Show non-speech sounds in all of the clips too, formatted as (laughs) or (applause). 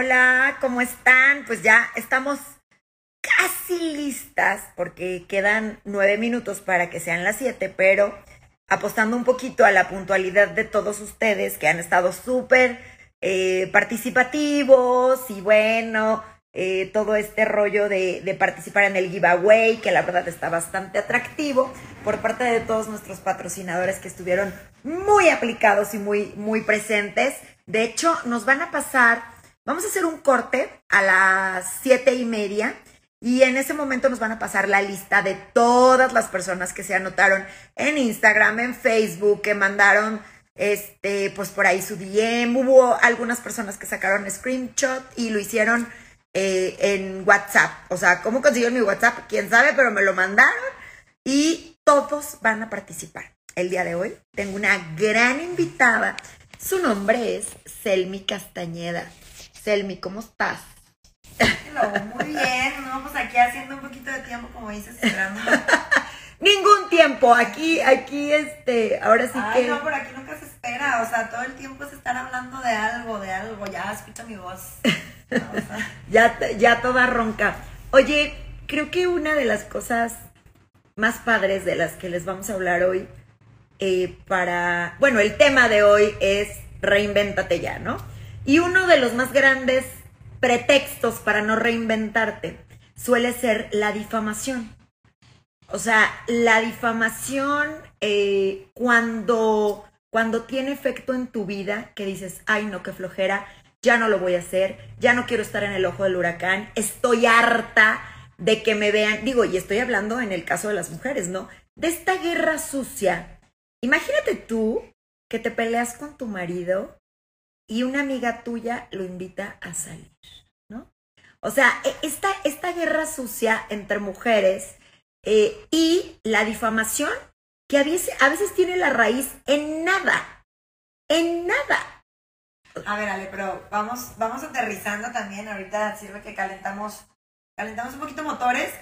Hola, ¿cómo están? Pues ya estamos casi listas porque quedan nueve minutos para que sean las siete, pero apostando un poquito a la puntualidad de todos ustedes que han estado súper eh, participativos y bueno, eh, todo este rollo de, de, participar en el giveaway, que la verdad está bastante atractivo por parte de todos nuestros patrocinadores que estuvieron muy aplicados y muy, muy presentes. De hecho, nos van a pasar Vamos a hacer un corte a las siete y media y en ese momento nos van a pasar la lista de todas las personas que se anotaron en Instagram, en Facebook, que mandaron este, pues por ahí su DM. Hubo algunas personas que sacaron screenshot y lo hicieron eh, en WhatsApp. O sea, ¿cómo consiguieron mi WhatsApp? Quién sabe, pero me lo mandaron y todos van a participar. El día de hoy tengo una gran invitada. Su nombre es Selmi Castañeda. Selmi, ¿cómo estás? muy bien, ¿no? Pues aquí haciendo un poquito de tiempo, como dices, esperando. (laughs) Ningún tiempo, aquí, aquí, este, ahora sí Ay, no, por aquí nunca se espera, o sea, todo el tiempo es estar hablando de algo, de algo, ya escucha mi voz. (laughs) ya, ya toda ronca. Oye, creo que una de las cosas más padres de las que les vamos a hablar hoy, eh, para, bueno, el tema de hoy es reinvéntate ya, ¿no? Y uno de los más grandes pretextos para no reinventarte suele ser la difamación. O sea, la difamación eh, cuando, cuando tiene efecto en tu vida, que dices, ay no, qué flojera, ya no lo voy a hacer, ya no quiero estar en el ojo del huracán, estoy harta de que me vean, digo, y estoy hablando en el caso de las mujeres, ¿no? De esta guerra sucia. Imagínate tú que te peleas con tu marido y una amiga tuya lo invita a salir, ¿no? O sea, e, esta, esta guerra sucia entre mujeres eh, y la difamación, que a veces, a veces tiene la raíz en nada, en nada. A ver, Ale, pero vamos, vamos aterrizando también. Ahorita sirve que calentamos, calentamos un poquito motores,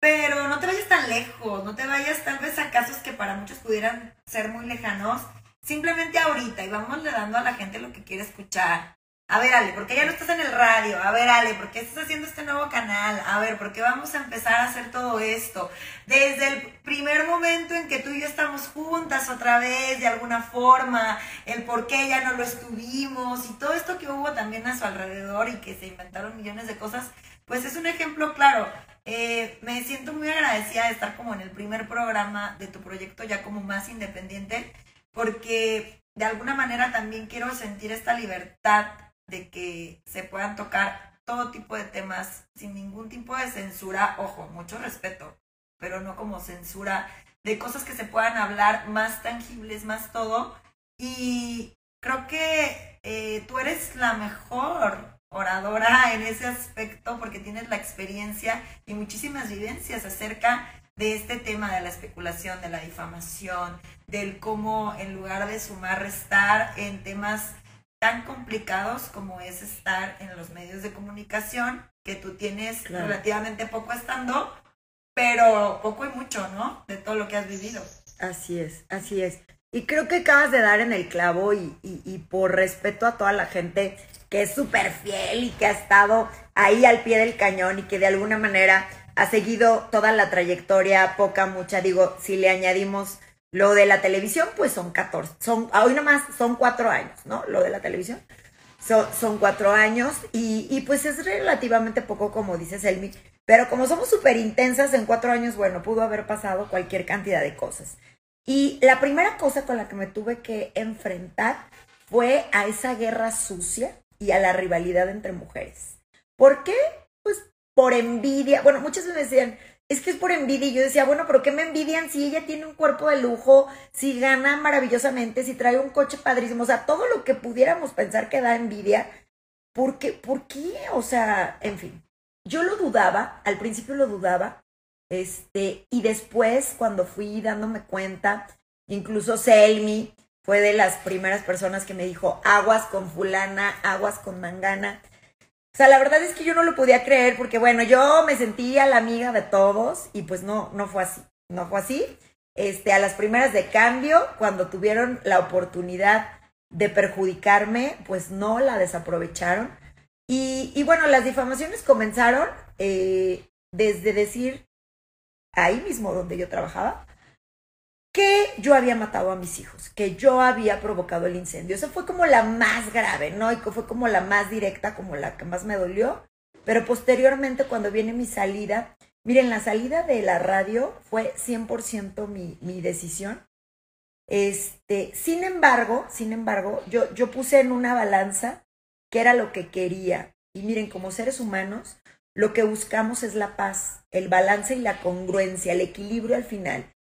pero no te vayas tan lejos, no te vayas tal vez a casos que para muchos pudieran ser muy lejanos simplemente ahorita y vamos le dando a la gente lo que quiere escuchar. A ver, Ale, ¿por qué ya no estás en el radio? A ver, Ale, ¿por qué estás haciendo este nuevo canal? A ver, ¿por qué vamos a empezar a hacer todo esto? Desde el primer momento en que tú y yo estamos juntas otra vez, de alguna forma, el por qué ya no lo estuvimos y todo esto que hubo también a su alrededor y que se inventaron millones de cosas, pues es un ejemplo claro. Eh, me siento muy agradecida de estar como en el primer programa de tu proyecto ya como más independiente porque de alguna manera también quiero sentir esta libertad de que se puedan tocar todo tipo de temas sin ningún tipo de censura, ojo, mucho respeto, pero no como censura de cosas que se puedan hablar más tangibles, más todo. Y creo que eh, tú eres la mejor oradora en ese aspecto porque tienes la experiencia y muchísimas vivencias acerca de este tema de la especulación, de la difamación, del cómo en lugar de sumar, restar en temas tan complicados como es estar en los medios de comunicación, que tú tienes relativamente poco estando, pero poco y mucho, ¿no? De todo lo que has vivido. Así es, así es. Y creo que acabas de dar en el clavo y, y por respeto a toda la gente que es súper fiel y que ha estado ahí al pie del cañón y que de alguna manera ha seguido toda la trayectoria, poca, mucha, digo, si le añadimos lo de la televisión, pues son 14, son, hoy nomás son cuatro años, ¿no? Lo de la televisión. son cuatro años y, y, pues es relativamente poco, como dice Selmi, pero como somos súper intensas en cuatro años, bueno, pudo haber pasado cualquier cantidad de cosas. Y la primera cosa con la que me tuve que enfrentar fue a esa guerra sucia y a la rivalidad entre mujeres. ¿Por qué? Por envidia. Bueno, muchas me decían, es que es por envidia. Y yo decía, bueno, pero ¿qué me envidian si ella tiene un cuerpo de lujo, si gana maravillosamente, si trae un coche padrísimo? O sea, todo lo que pudiéramos pensar que da envidia. ¿Por qué? ¿Por qué? O sea, en fin. Yo lo dudaba, al principio lo dudaba. Este, y después, cuando fui dándome cuenta, incluso Selmi fue de las primeras personas que me dijo, aguas con fulana, aguas con mangana. O sea, la verdad es que yo no lo podía creer porque, bueno, yo me sentía la amiga de todos y pues no, no fue así, no fue así. Este, a las primeras de cambio, cuando tuvieron la oportunidad de perjudicarme, pues no la desaprovecharon. Y, bueno, las difamaciones comenzaron eh, desde decir, ahí mismo donde yo trabajaba, que yo había matado a mis hijos, que yo había provocado el incendio. Esa fue como la más grave, ¿no? Y fue como la más directa, como la que más me dolió. Pero posteriormente, cuando viene mi salida, miren, la salida de la radio fue 100% mi, mi decisión. Este, sin embargo, sin embargo, yo, yo puse en una balanza que era lo que quería. Y miren, como seres humanos, lo que buscamos es la paz, el balance y la congruencia, el equilibrio al final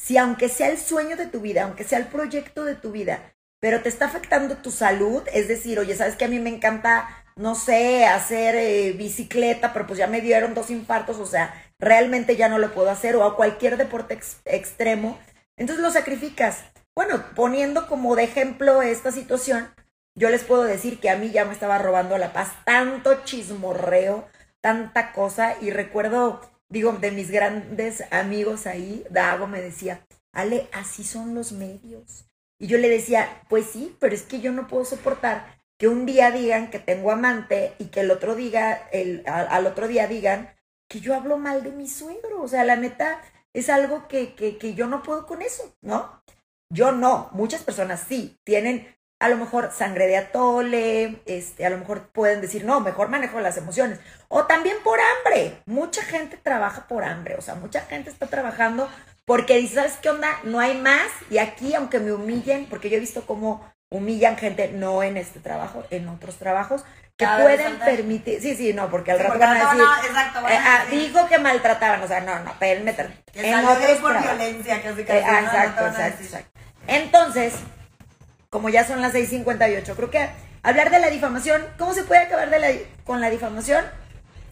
si aunque sea el sueño de tu vida, aunque sea el proyecto de tu vida, pero te está afectando tu salud, es decir, oye, sabes que a mí me encanta, no sé, hacer eh, bicicleta, pero pues ya me dieron dos infartos, o sea, realmente ya no lo puedo hacer, o a cualquier deporte extremo, entonces lo sacrificas. Bueno, poniendo como de ejemplo esta situación, yo les puedo decir que a mí ya me estaba robando la paz tanto chismorreo, tanta cosa, y recuerdo digo, de mis grandes amigos ahí, Dago me decía, Ale, así son los medios. Y yo le decía, pues sí, pero es que yo no puedo soportar que un día digan que tengo amante y que el otro diga, el, al, otro día digan que yo hablo mal de mi suegro. O sea, la neta es algo que, que, que yo no puedo con eso, ¿no? Yo no, muchas personas sí, tienen a lo mejor sangre de atole, este, a lo mejor pueden decir, no, mejor manejo las emociones. O también por hambre. Mucha gente trabaja por hambre, o sea, mucha gente está trabajando porque dice, ¿sabes qué onda? No hay más. Y aquí, aunque me humillen, porque yo he visto cómo humillan gente, no en este trabajo, en otros trabajos, que pueden permitir, sí, sí, no, porque al rato van a decir, exacto, eh, ah, dijo que maltrataban, o sea, no, no, pero en otros por violencia, que eh, exacto, exacto, exacto. Entonces, como ya son las 6.58. Creo que hablar de la difamación, ¿cómo se puede acabar con la difamación?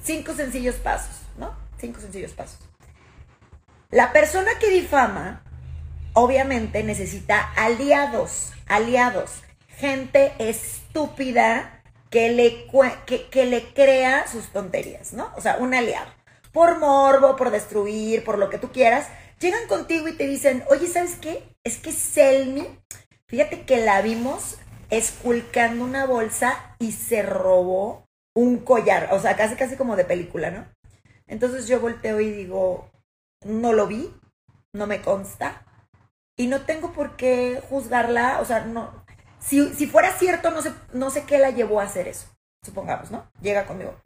Cinco sencillos pasos, ¿no? Cinco sencillos pasos. La persona que difama, obviamente necesita aliados, aliados, gente estúpida que le, que, que le crea sus tonterías, ¿no? O sea, un aliado. Por morbo, por destruir, por lo que tú quieras, llegan contigo y te dicen, oye, ¿sabes qué? Es que Selmi Fíjate que la vimos esculcando una bolsa y se robó un collar, o sea, casi casi como de película, ¿no? Entonces yo volteo y digo, no lo vi, no me consta, y no tengo por qué juzgarla, o sea, no, si, si fuera cierto, no sé, no sé qué la llevó a hacer eso, supongamos, ¿no? Llega conmigo.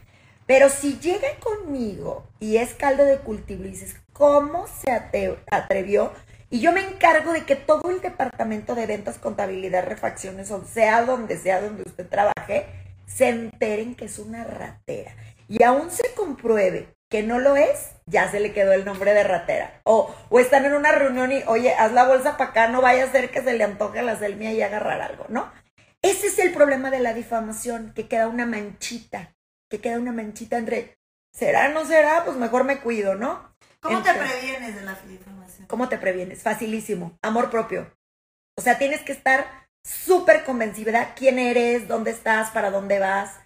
Pero si llega conmigo y es caldo de cultivo y dices, ¿cómo se atrevió? Y yo me encargo de que todo el departamento de ventas, contabilidad, refacciones, o sea donde sea donde usted trabaje, se enteren que es una ratera. Y aún se compruebe que no lo es, ya se le quedó el nombre de ratera. O, o están en una reunión y, oye, haz la bolsa para acá, no vaya a ser que se le antoje la selmia y agarrar algo, ¿no? Ese es el problema de la difamación, que queda una manchita, que queda una manchita entre, ¿será, no será? Pues mejor me cuido, ¿no? ¿Cómo te previenes de la difamación? ¿Cómo te previenes? Facilísimo. Amor propio. O sea, tienes que estar súper convencida quién eres, dónde estás, para dónde vas.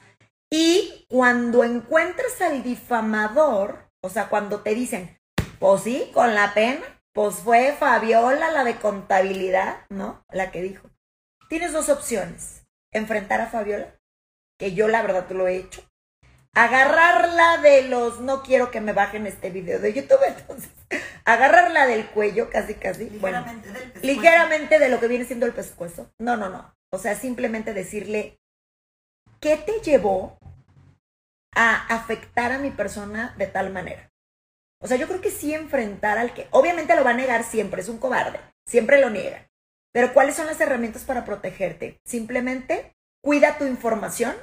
Y cuando encuentras al difamador, o sea, cuando te dicen, pues sí, con la pena, pues fue Fabiola la de contabilidad, ¿no? La que dijo. Tienes dos opciones. Enfrentar a Fabiola, que yo la verdad lo he hecho, agarrarla de los, no quiero que me bajen este video de YouTube, (laughs) entonces, agarrarla del cuello, casi, casi. Ligeramente del pescuezo. Ligeramente de lo que viene siendo el pescuezo. No, no, no. O sea, simplemente decirle, ¿qué te llevó a afectar a mi persona de tal manera? O sea, yo creo que sí enfrentar al que, obviamente lo va a negar siempre, es un cobarde, siempre lo niega. Pero ¿cuáles son las herramientas para protegerte? Simplemente cuida tu información,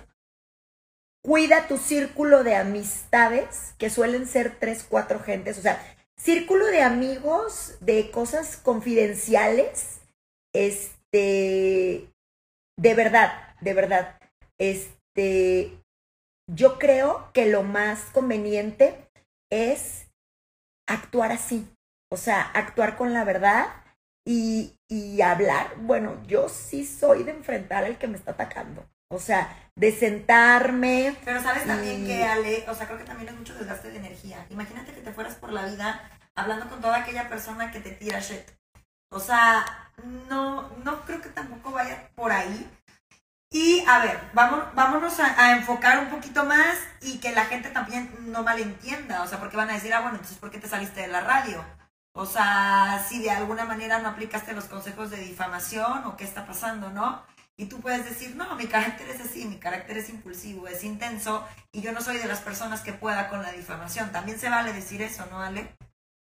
cuida tu círculo de amistades, que suelen ser tres, cuatro gentes, o sea, círculo de amigos de cosas confidenciales, este, de verdad, de verdad, este, yo creo que lo más conveniente es actuar así, o sea, actuar con la verdad y, y hablar. Bueno, yo sí soy de enfrentar al que me está atacando. O sea, de sentarme. Pero sabes también que, Ale, o sea, creo que también es mucho desgaste de energía. Imagínate que te fueras por la vida hablando con toda aquella persona que te tira shit. O sea, no, no creo que tampoco vaya por ahí. Y a ver, vamos, vámonos a, enfocar un poquito más y que la gente también no malentienda, o sea, porque van a decir, ah, bueno, entonces, ¿por qué te saliste de la radio? O sea, si de alguna manera no aplicaste los consejos de difamación o qué está pasando, ¿no? Y tú puedes decir, no, mi carácter es así, mi carácter es impulsivo, es intenso y yo no soy de las personas que pueda con la difamación. También se vale decir eso, ¿no, Ale?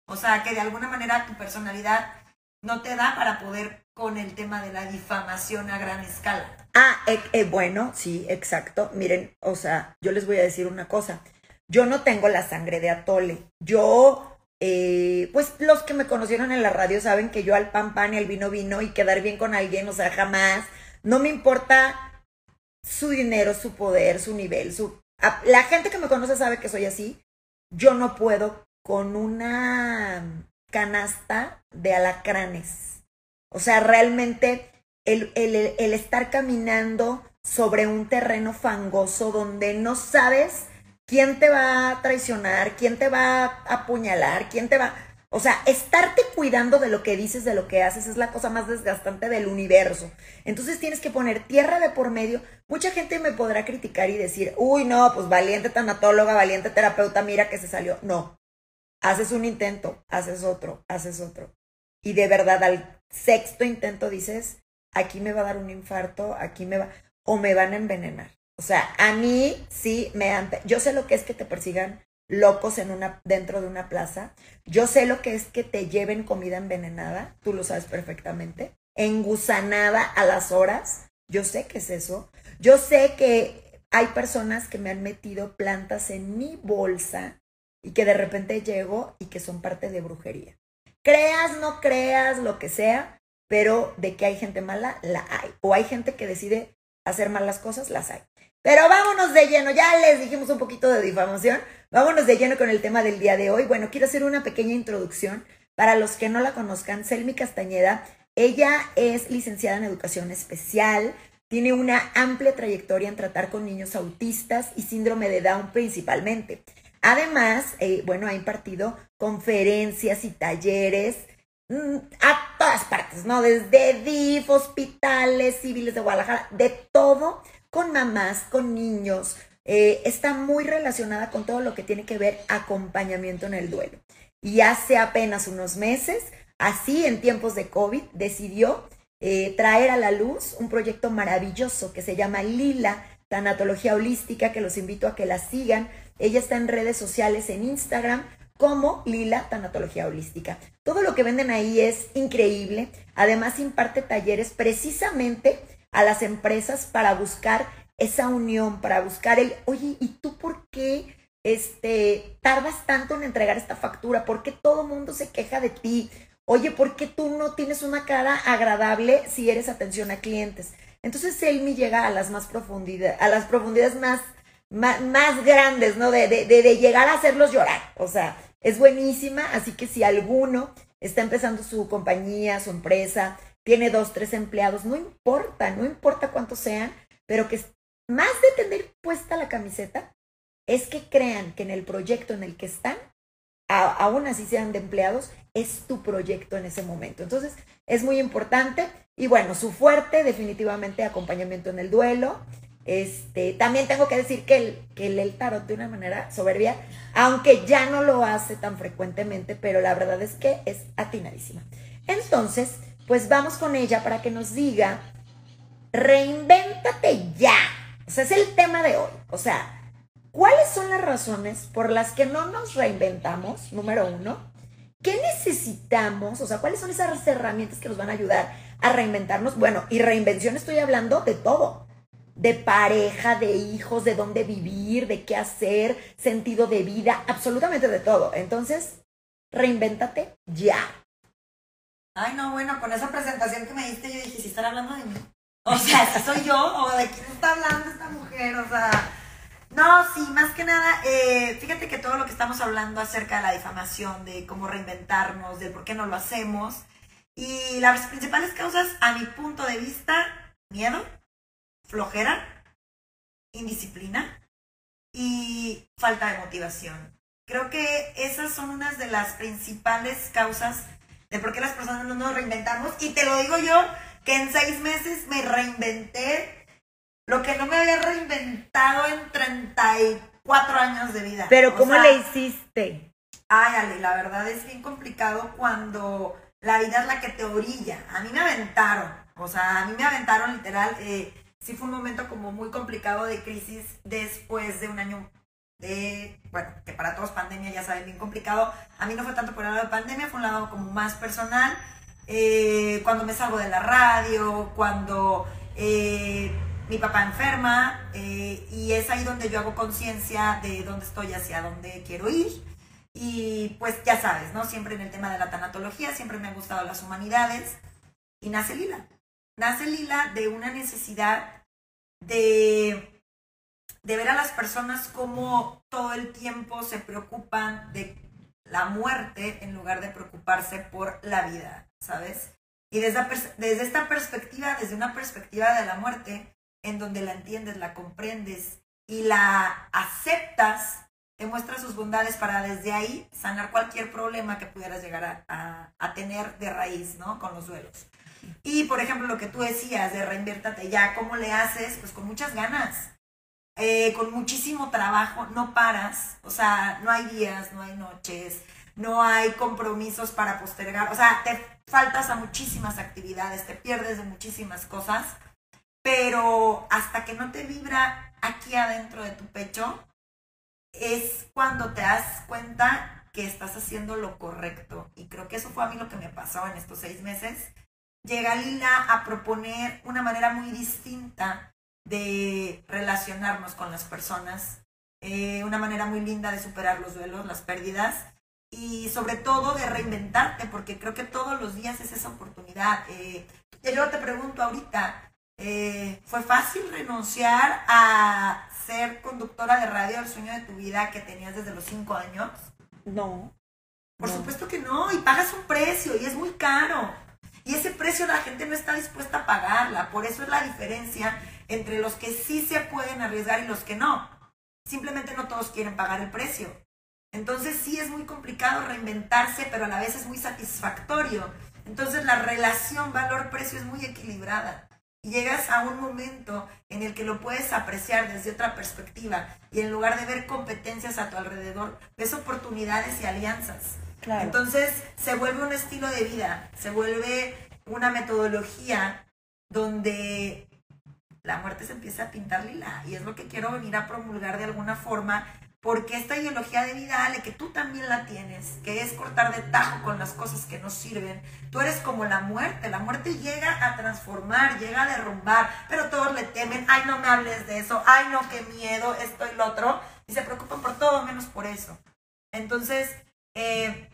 O sea, que de alguna manera tu personalidad no te da para poder con el tema de la difamación a gran escala. Ah, eh, eh, bueno, sí, exacto. Miren, o sea, yo les voy a decir una cosa. Yo no tengo la sangre de Atole. Yo, eh, pues los que me conocieron en la radio saben que yo al pan pan y al vino vino y quedar bien con alguien, o sea, jamás. No me importa su dinero, su poder, su nivel, su... La gente que me conoce sabe que soy así. Yo no puedo con una canasta de alacranes. O sea, realmente el, el, estar caminando sobre un terreno fangoso donde no sabes quién te va a traicionar, quién te va a apuñalar, quién te va... O sea, estarte cuidando de lo que dices, de lo que haces, es la cosa más desgastante del universo. Entonces tienes que poner tierra de por medio. Mucha gente me podrá criticar y decir, uy, no, pues valiente tanatóloga, valiente terapeuta, mira que se salió. No, haces un intento, haces otro, haces otro. Y de verdad al sexto intento dices, aquí me va a dar un infarto, aquí me va, o me van a envenenar. O sea, a mí sí me han, yo sé lo que es que te persigan locos en una, dentro de una plaza. Yo sé lo que es que te lleven comida envenenada, tú lo sabes perfectamente, engusanada a las horas. Yo sé que es eso. Yo sé que hay personas que me han metido plantas en mi bolsa y que de repente llego y que son parte de brujería. Creas, no creas, lo que sea, pero de que hay gente mala, la hay. O hay gente que decide hacer malas cosas, las hay. Pero vámonos de lleno, ya les dijimos un poquito de difamación, vámonos de lleno con el tema del día de hoy. Bueno, quiero hacer una pequeña introducción para los que no la conozcan. Selmi Castañeda, ella es licenciada en educación especial, tiene una amplia trayectoria en tratar con niños autistas y síndrome de Down principalmente. Además, eh, bueno, ha impartido conferencias y talleres mm, a todas partes, ¿no? Desde DIF, hospitales civiles de Guadalajara, de todo, con mamás, con niños. Eh, está muy relacionada con todo lo que tiene que ver acompañamiento en el duelo. Y hace apenas unos meses, así en tiempos de COVID, decidió eh, traer a la luz un proyecto maravilloso que se llama Lila, Tanatología Holística, que los invito a que la sigan ella está en redes sociales, en Instagram, como Lila Tanatología Holística. Todo lo que venden ahí es increíble. Además, imparte talleres precisamente a las empresas para buscar esa unión, para buscar el, oye, ¿y tú por qué este, tardas tanto en entregar esta factura? ¿Por qué todo mundo se queja de ti? Oye, ¿por qué tú no tienes una cara agradable si eres atención a clientes? Entonces Selmi llega a las más profundidades, a las profundidades más más, grandes, ¿no? De, de, llegar a hacerlos llorar. O sea, es buenísima, así que si alguno está empezando su compañía, su empresa, tiene dos, tres empleados, no importa, no importa cuántos sean, pero que más de tener puesta la camiseta, es que crean que en el proyecto en el que están, aún así sean de empleados, es tu proyecto en ese momento. Entonces, es muy importante. Y bueno, su fuerte, definitivamente, acompañamiento en el duelo, este, también tengo que decir que, el, que lee el tarot de una manera soberbia, aunque ya no lo hace tan frecuentemente, pero la verdad es que es atinadísima. Entonces, pues vamos con ella para que nos diga, reinvéntate ya. O sea, es el tema de hoy. O sea, ¿cuáles son las razones por las que no nos reinventamos? Número uno. ¿Qué necesitamos? O sea, ¿cuáles son esas herramientas que nos van a ayudar a reinventarnos? Bueno, y reinvención estoy hablando de todo de pareja, de hijos, de dónde vivir, de qué hacer, sentido de vida, absolutamente de todo. Entonces, reinvéntate ya. Ay, no, bueno, con esa presentación que me diste, yo dije, si están hablando de mí. O sea, si soy yo o de quién está hablando esta mujer, o sea. No, sí, más que nada, eh, fíjate que todo lo que estamos hablando acerca de la difamación, de cómo reinventarnos, de por qué no lo hacemos, y las principales causas, a mi punto de vista, miedo, flojera, indisciplina y falta de motivación. Creo que esas son unas de las principales causas de por qué las personas no nos reinventamos. Y te lo digo yo, que en seis meses me reinventé lo que no me había reinventado en 34 años de vida. Pero O ¿cómo sea, le hiciste? Ay, Ale, la verdad es bien complicado cuando la vida es la que te orilla. A mí me aventaron, o sea, a mí me aventaron literal. eh, sí fue un momento como muy complicado de crisis después de un año de, bueno, que para todos pandemia ya saben, bien complicado. A mí no fue tanto por el lado de pandemia, fue un lado como más personal. Eh, cuando me salgo de la radio, cuando eh, mi papá enferma, eh, y es ahí donde yo hago conciencia de dónde estoy, hacia dónde quiero ir. Y pues ya sabes, ¿no? Siempre en el tema de la tanatología, siempre me han gustado las humanidades. Y nace Lila. Nace Lila de una necesidad de, de ver a las personas como todo el tiempo se preocupan de la muerte en lugar de preocuparse por la vida, ¿sabes? Y desde, esta perspectiva, desde una perspectiva de la muerte, en donde la entiendes, la comprendes y la aceptas, te muestra sus bondades para desde ahí sanar cualquier problema que pudieras llegar a- a tener de raíz, ¿no? Con los duelos. Y, por ejemplo, lo que tú decías de reinviértate ya, ¿cómo le haces? Pues con muchas ganas, eh, con muchísimo trabajo, no paras, o sea, no hay días, no hay noches, no hay compromisos para postergar, o sea, te faltas a muchísimas actividades, te pierdes de muchísimas cosas, pero hasta que no te vibra aquí adentro de tu pecho, es cuando te das cuenta que estás haciendo lo correcto. Y creo que eso fue a mí lo que me pasó en estos seis meses. Llega Lila a proponer una manera muy distinta de relacionarnos con las personas, eh, una manera muy linda de superar los duelos, las pérdidas y sobre todo de reinventarte, porque creo que todos los días es esa oportunidad. Eh, yo te pregunto ahorita, eh, ¿fue fácil renunciar a ser conductora de radio el sueño de tu vida que tenías desde los cinco años? No. Por No. supuesto que no, y pagas un precio y es muy caro. Y ese precio la gente no está dispuesta a pagarla. Por eso es la diferencia entre los que sí se pueden arriesgar y los que no. Simplemente no todos quieren pagar el precio. Entonces sí es muy complicado reinventarse, pero a la vez es muy satisfactorio. Entonces la relación valor-precio es muy equilibrada. Y llegas a un momento en el que lo puedes apreciar desde otra perspectiva y en lugar de ver competencias a tu alrededor, ves oportunidades y alianzas. Claro. Entonces se vuelve un estilo de vida, se vuelve una metodología donde la muerte se empieza a pintar lila y es lo que quiero venir a promulgar de alguna forma porque esta ideología de vida, Ale, que tú también la tienes, que es cortar de tajo con las cosas que no sirven, tú eres como la muerte, la muerte llega a transformar, llega a derrumbar, pero todos le temen, ay, no me hables de eso, ay, no, qué miedo, esto y lo otro, y se preocupan por todo menos por eso. Entonces, eh,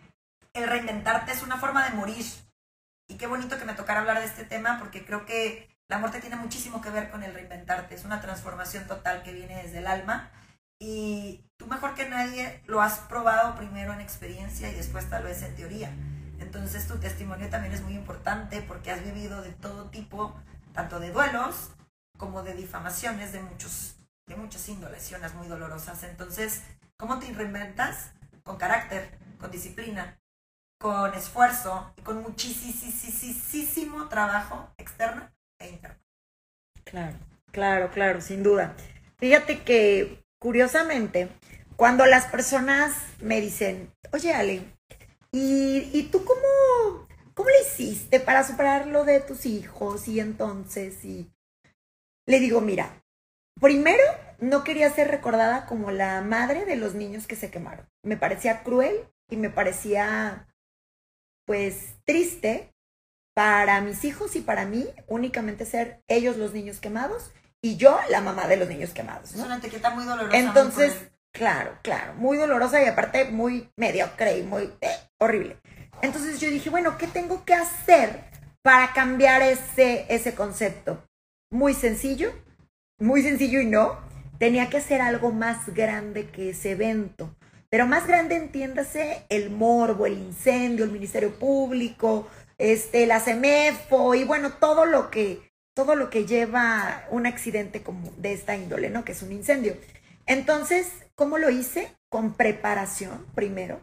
el reinventarte es una forma de morir. Y qué bonito que me tocara hablar de este tema porque creo que la muerte tiene muchísimo que ver con el reinventarte. Es una transformación total que viene desde el alma. Y tú mejor que nadie lo has probado primero en experiencia y después tal vez en teoría. Entonces tu testimonio también es muy importante porque has vivido de todo tipo, tanto de duelos como de difamaciones de muchos de muchas índoles muy dolorosas. Entonces, ¿cómo te reinventas? Con carácter, con disciplina, con esfuerzo y con muchísimo trabajo externo Claro, claro, claro, sin duda. Fíjate que, curiosamente, cuando las personas me dicen, oye Ale, ¿y, y tú cómo, cómo le hiciste para superar lo de tus hijos? Y entonces, y le digo, mira, primero no quería ser recordada como la madre de los niños que se quemaron. Me parecía cruel y me parecía, pues, triste para mis hijos y para mí únicamente ser ellos los niños quemados y yo la mamá de los niños quemados, Es ¿no? una etiqueta muy dolorosa. Entonces, claro, claro, muy dolorosa y aparte muy mediocre y muy eh, horrible. Entonces yo dije, bueno, ¿qué tengo que hacer para cambiar ese, ese concepto? Muy sencillo, muy sencillo y no. Tenía que hacer algo más grande que ese evento. Pero más grande, entiéndase, el morbo, el incendio, el Ministerio Público, este, la CEMEFO y bueno, todo lo que, todo lo que lleva un accidente como de esta índole, ¿no? Que es un incendio. Entonces, ¿cómo lo hice? Con preparación, primero.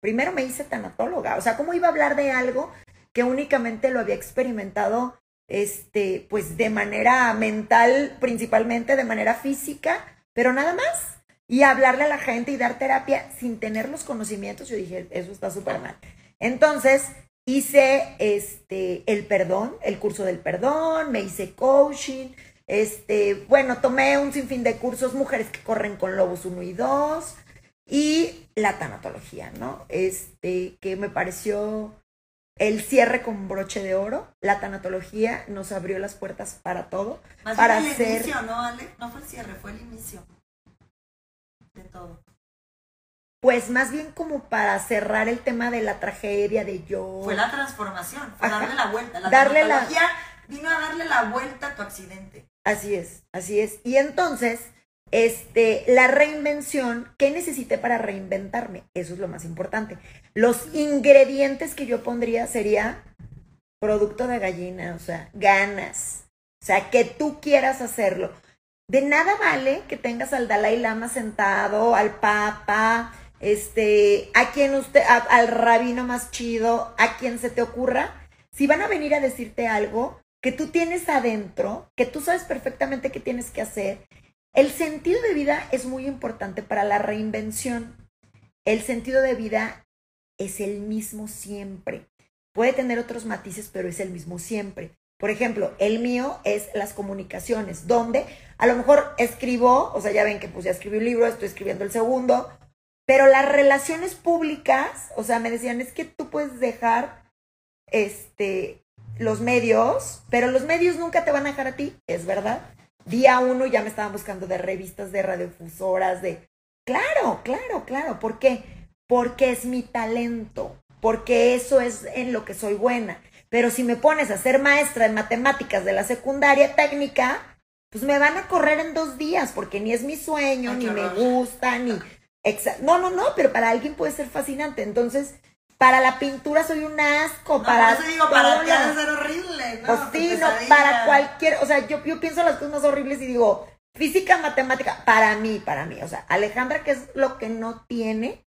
Primero me hice tanatóloga. O sea, ¿cómo iba a hablar de algo que únicamente lo había experimentado este, pues de manera mental, principalmente de manera física, pero nada más. Y hablarle a la gente y dar terapia sin tener los conocimientos, yo dije, eso está súper mal. Entonces, hice este, el perdón, el curso del perdón, me hice coaching, este, bueno, tomé un sinfín de cursos, mujeres que corren con lobos 1 y 2, y la tanatología, ¿no? Este, que me pareció el cierre con broche de oro. La tanatología nos abrió las puertas para todo. Más para bien el hacer. inicio, ¿no, Ale? No fue el cierre, fue el inicio de todo. Pues más bien como para cerrar el tema de la tragedia de yo. Fue la transformación, fue Ajá. darle la vuelta. La Darle la- vino a darle la vuelta a tu accidente. Así es, así es. Y entonces, este, la reinvención, ¿qué necesité para reinventarme? Eso es lo más importante. Los ingredientes que yo pondría sería producto de gallina, o sea, ganas. O sea, que tú quieras hacerlo. De nada vale que tengas al Dalai Lama sentado, al Papa, este, a quien usted, al rabino más chido, a quien se te ocurra. Si van a venir a decirte algo que tú tienes adentro, que tú sabes perfectamente qué tienes que hacer, el sentido de vida es muy importante para la reinvención. El sentido de vida es el mismo siempre. Puede tener otros matices, pero es el mismo siempre. Por ejemplo, el mío es las comunicaciones, donde a lo mejor escribo, o sea, ya ven que pues ya escribí un libro, estoy escribiendo el segundo, pero las relaciones públicas, o sea, me decían, es que tú puedes dejar este los medios, pero los medios nunca te van a dejar a ti, es verdad. Día uno ya me estaban buscando de revistas, de radiofusoras, de... Claro, claro, claro. ¿Por qué? Porque es mi talento, porque eso es en lo que soy buena. Pero si me pones a ser maestra de matemáticas de la secundaria técnica, pues me van a correr en dos días, porque ni es mi sueño, Ay, ni me gusta, ni... (laughs) exa- No, no, no, pero para alguien puede ser fascinante. Entonces, para la pintura soy un asco, No, para... eso digo, para todo ti ha lo- de ser horrible, ¿no? pues Tu sí, no, para cualquier, o sea, yo, yo pienso las cosas más horribles y digo, física, matemática, para mí, para mí, o sea, Alejandra, ¿qué es lo que no tiene?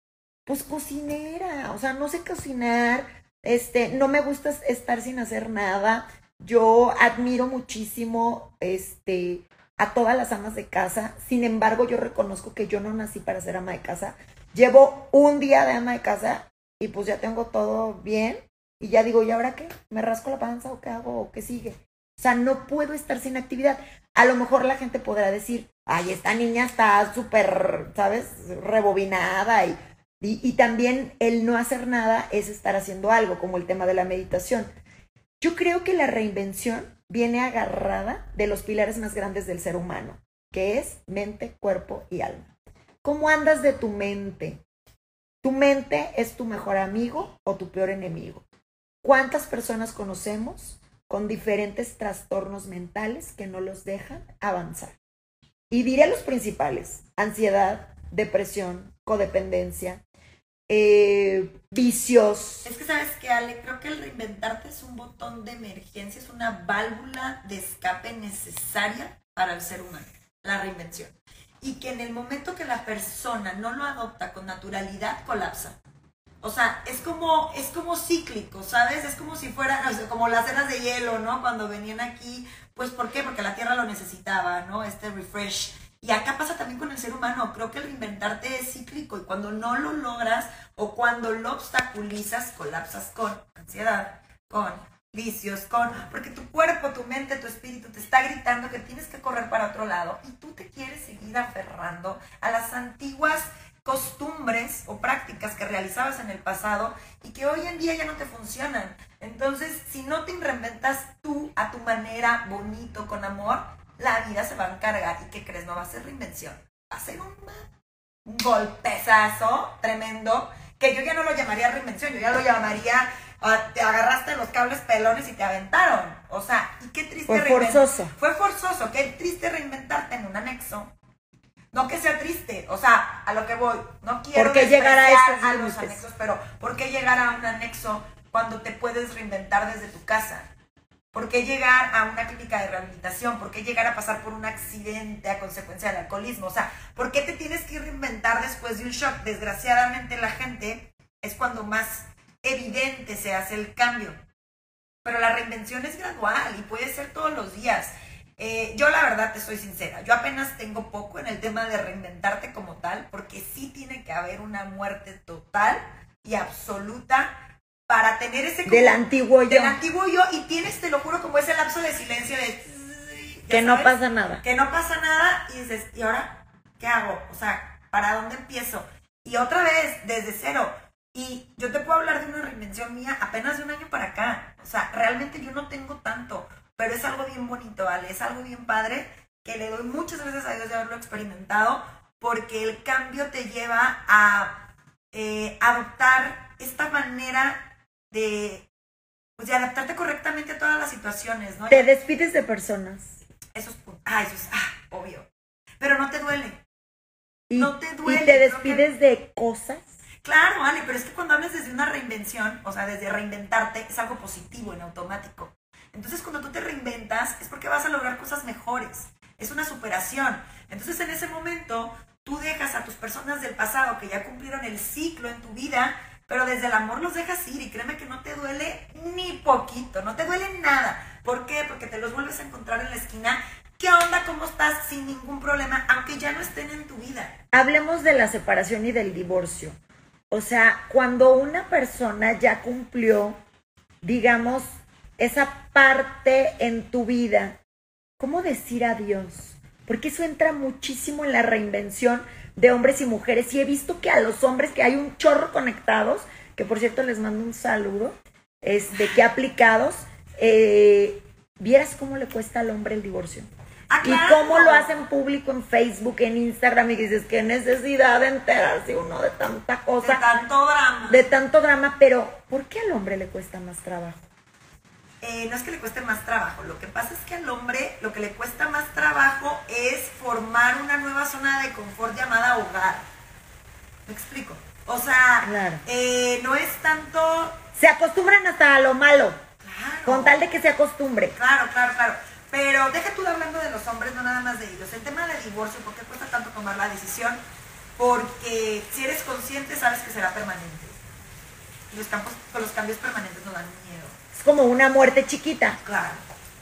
Pues cocinera, o sea, no sé cocinar, este, no me gusta estar sin hacer nada, yo admiro muchísimo, este, a todas las amas de casa, sin embargo, yo reconozco que yo no nací para ser ama de casa, llevo un día de ama de casa y pues ya tengo todo bien, y ya digo, ¿y ahora qué? ¿Me rasco la panza o qué hago o qué sigue? O sea, no puedo estar sin actividad. A lo mejor la gente podrá decir, ay, esta niña está súper, ¿sabes? Rebobinada y, y, y también el no hacer nada es estar haciendo algo, como el tema de la meditación. Yo creo que la reinvención viene agarrada de los pilares más grandes del ser humano, que es mente, cuerpo y alma. ¿Cómo andas de tu mente? ¿Tu mente es tu mejor amigo o tu peor enemigo? ¿Cuántas personas conocemos con diferentes trastornos mentales que no los dejan avanzar? Y diré los principales, ansiedad, depresión, codependencia, eh, vicios. Es que sabes que Ale, creo que el reinventarte es un botón de emergencia, es una válvula de escape necesaria para el ser humano, la reinvención. Y que en el momento que la persona no lo adopta con naturalidad, colapsa. O sea, es como, es como cíclico, ¿sabes? Es como si fuera, o sea, como las eras de hielo, ¿no? Cuando venían aquí, pues ¿por qué? Porque la Tierra lo necesitaba, ¿no? Este refresh. Y acá pasa también con el ser humano. Creo que el reinventarte es cíclico y cuando no lo logras o cuando lo obstaculizas, colapsas con ansiedad, con vicios, con... Porque tu cuerpo, tu mente, tu espíritu te está gritando que tienes que correr para otro lado y tú te quieres seguir aferrando a las antiguas costumbres o prácticas que realizabas en el pasado y que hoy en día ya no te funcionan. Entonces, si no te reinventas tú a tu manera, bonito, con amor, la vida se va a encargar. ¿Y qué crees? No va a ser reinvención. Va a ser un, un golpezazo tremendo que yo ya no lo llamaría reinvención, yo ya lo llamaría, ah, te agarraste los cables pelones y te aventaron. O sea, y qué triste Fue forzoso. Fue forzoso, qué triste reinventarte en un anexo. No que sea triste, o sea, a lo que voy, no quiero ¿Por qué llegar a estos a los anexos, pero ¿por qué llegar a un anexo cuando te puedes reinventar desde tu casa? ¿Por qué llegar a una clínica de rehabilitación? ¿Por qué llegar a pasar por un accidente a consecuencia del alcoholismo? O sea, ¿por qué te tienes que reinventar después de un shock? Desgraciadamente la gente es cuando más evidente se hace el cambio. pero la reinvención es gradual y puede ser todos los días. Eh, yo la verdad te soy sincera, yo apenas tengo poco en el tema de reinventarte como tal, porque sí tiene que haber una muerte total y absoluta para tener ese... del antiguo yo. Del antiguo yo y tienes, te lo juro, como ese lapso de silencio de... Que no pasa nada. Que no pasa nada y dices, ¿y ahora qué hago? O sea, ¿para dónde empiezo? Y otra vez, desde cero. Y yo te puedo hablar de una reinvención mía apenas de un año para acá. O sea, realmente yo no tengo tanto pero es algo bien bonito, ¿vale? Es algo bien padre que le doy muchas gracias a Dios de haberlo experimentado porque el cambio te lleva a eh, adoptar esta manera de, pues, de adaptarte correctamente a todas las situaciones, ¿no? Te despides de personas. Eso es, ah, eso es, ah, obvio. Pero no te duele. no te duele. ¿Y te despides de cosas? Claro, vale, pero es que cuando hablas desde una reinvención, o sea, desde reinventarte, es algo positivo en automático. Entonces cuando tú te reinventas es porque vas a lograr cosas mejores. Es una superación. Entonces en ese momento tú dejas a tus personas del pasado que ya cumplieron el ciclo en tu vida, pero desde el amor los dejas ir y créeme que no te duele ni poquito, no te duele nada. ¿Por qué? Porque te los vuelves a encontrar en la esquina. ¿Qué onda? ¿Cómo estás? Sin ningún problema, aunque ya no estén en tu vida. Hablemos de la separación y del divorcio. O sea, cuando una persona ya cumplió, digamos, esa parte en tu vida, ¿cómo decir adiós? Porque eso entra muchísimo en la reinvención de hombres y mujeres. Y he visto que a los hombres que hay un chorro conectados, que por cierto les mando un saludo, este, que aplicados, eh, vieras cómo le cuesta al hombre el divorcio. Ah, y cómo lo hacen público en Facebook, en Instagram, y dices, qué necesidad de enterarse uno de tanta cosa. De tanto drama. De tanto drama, pero ¿por qué al hombre le cuesta más trabajo? Eh, no es que le cueste más trabajo, lo que pasa es que al hombre lo que le cuesta más trabajo es formar una nueva zona de confort llamada hogar. ¿Me explico? O sea, eh, no es tanto... Se acostumbran hasta a lo malo. Claro. Con tal de que se acostumbre. Claro, claro, claro. Pero deja tú hablando de los hombres, no nada más de ellos. El tema del divorcio, ¿por qué cuesta tanto tomar la decisión? Porque si eres consciente, sabes que será permanente. Y los, campos, los cambios permanentes no dan miedo. Es como una muerte chiquita. Claro,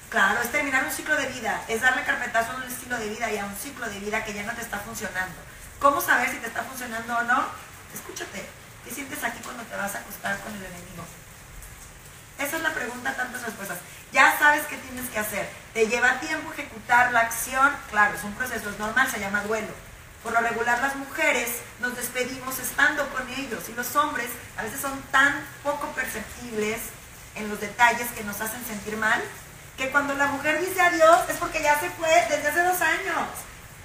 claro, es terminar un ciclo de vida, es darle carpetazo a un estilo de vida y a un ciclo de vida que ya no te está funcionando. ¿Cómo saber si te está funcionando o no? Escúchate, ¿qué sientes aquí cuando te vas a acostar con el enemigo? Esa es la pregunta, tantas respuestas. Ya sabes qué tienes que hacer. ¿Te lleva tiempo ejecutar la acción? Claro, es un proceso, es normal, se llama duelo. Por lo regular las mujeres nos despedimos estando con ellos y los hombres a veces son tan poco perceptibles en los detalles que nos hacen sentir mal, que cuando la mujer dice adiós es porque ya se fue desde hace dos años.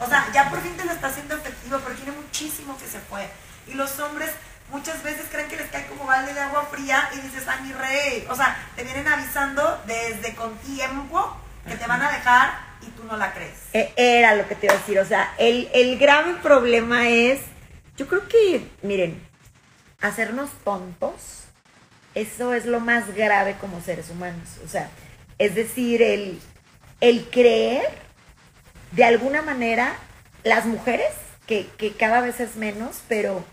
O sea, ya por fin te lo está haciendo efectivo, pero tiene muchísimo que se fue. Y los hombres muchas veces creen que les cae como balde de agua fría y dices, ay, mi rey. O sea, te vienen avisando desde con tiempo que te van a dejar y tú no la crees. E, era lo que te iba a decir. O sea, el, el grave problema es, yo creo que, miren, hacernos tontos eso es lo más grave como seres humanos. O sea, es decir, el, el creer de alguna manera las mujeres, que, que cada vez es menos, pero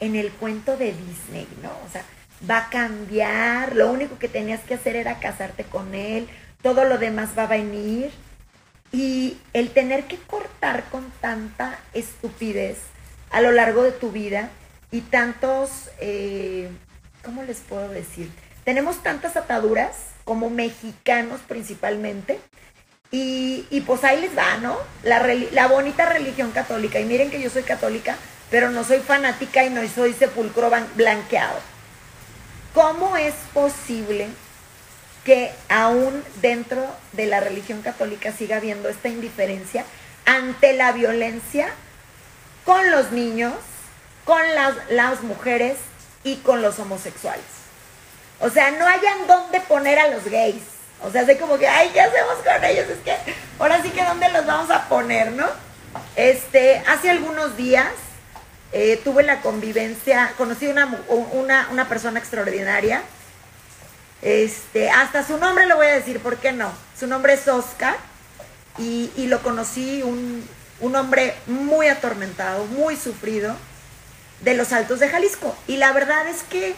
en el cuento de Disney, ¿no? O sea, va a cambiar, lo único que tenías que hacer era casarte con él, todo lo demás va a venir. Y el tener que cortar con tanta estupidez a lo largo de tu vida y tantos eh, ¿cómo les puedo decir? Tenemos tantas ataduras como mexicanos principalmente. Y, pues ahí les va, ¿no? La, la bonita religión católica. Y miren que yo soy católica, pero no soy fanática y no soy sepulcro blanqueado. ¿Cómo es posible que aún dentro de la religión católica siga habiendo esta indiferencia ante la violencia con los niños, con las, las mujeres y con los homosexuales. O sea, no hayan dónde poner a los gays. O sea, sé como que, ay, ¿qué hacemos con ellos? Es que ahora sí que dónde los vamos a poner, ¿no? Este, hace algunos días eh, tuve la convivencia, conocí una, una, una persona extraordinaria. Este, hasta su nombre lo voy a decir, ¿por qué no? Su nombre es Oscar y, y lo conocí, un, un hombre muy atormentado, muy sufrido de los Altos de Jalisco. Y la verdad es que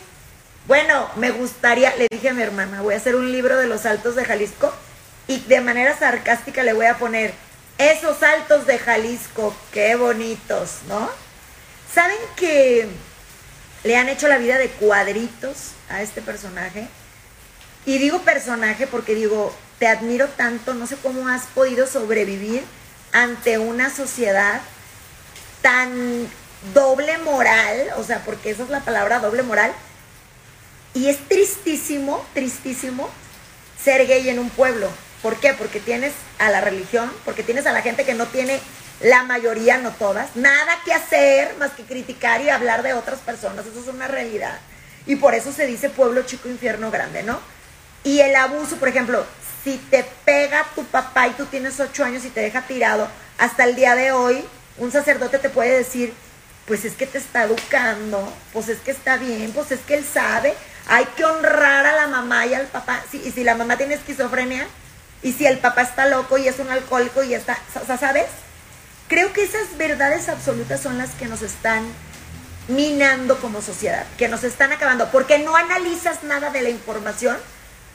Bueno, me gustaría, le dije a mi hermana, voy a hacer un libro de los altos de Jalisco y de manera sarcástica le voy a poner, esos altos de Jalisco, qué bonitos, ¿no? ¿Saben que le han hecho la vida de cuadritos a este personaje? Y digo personaje porque digo, te admiro tanto, no sé cómo has podido sobrevivir ante una sociedad tan doble moral, o sea, porque esa es la palabra doble moral, y es tristísimo, tristísimo ser gay en un pueblo. ¿Por qué? Porque tienes a la religión, porque tienes a la gente que no tiene la mayoría, no todas, nada que hacer más que criticar y hablar de otras personas. Eso es una realidad. Y por eso se dice pueblo chico, infierno grande, ¿no? Y el abuso, por ejemplo, si te pega tu papá y tú tienes ocho años y te deja tirado, hasta el día de hoy, un sacerdote te puede decir, pues es que te está educando, pues es que está bien, pues es que él sabe, hay que honrar a la mamá y al papá. y si la mamá tiene esquizofrenia, y si el papá está loco y es un alcohólico y está, ¿sabes? Creo que esas verdades absolutas son las que nos están minando como sociedad, que nos están acabando, porque no analizas nada de la información,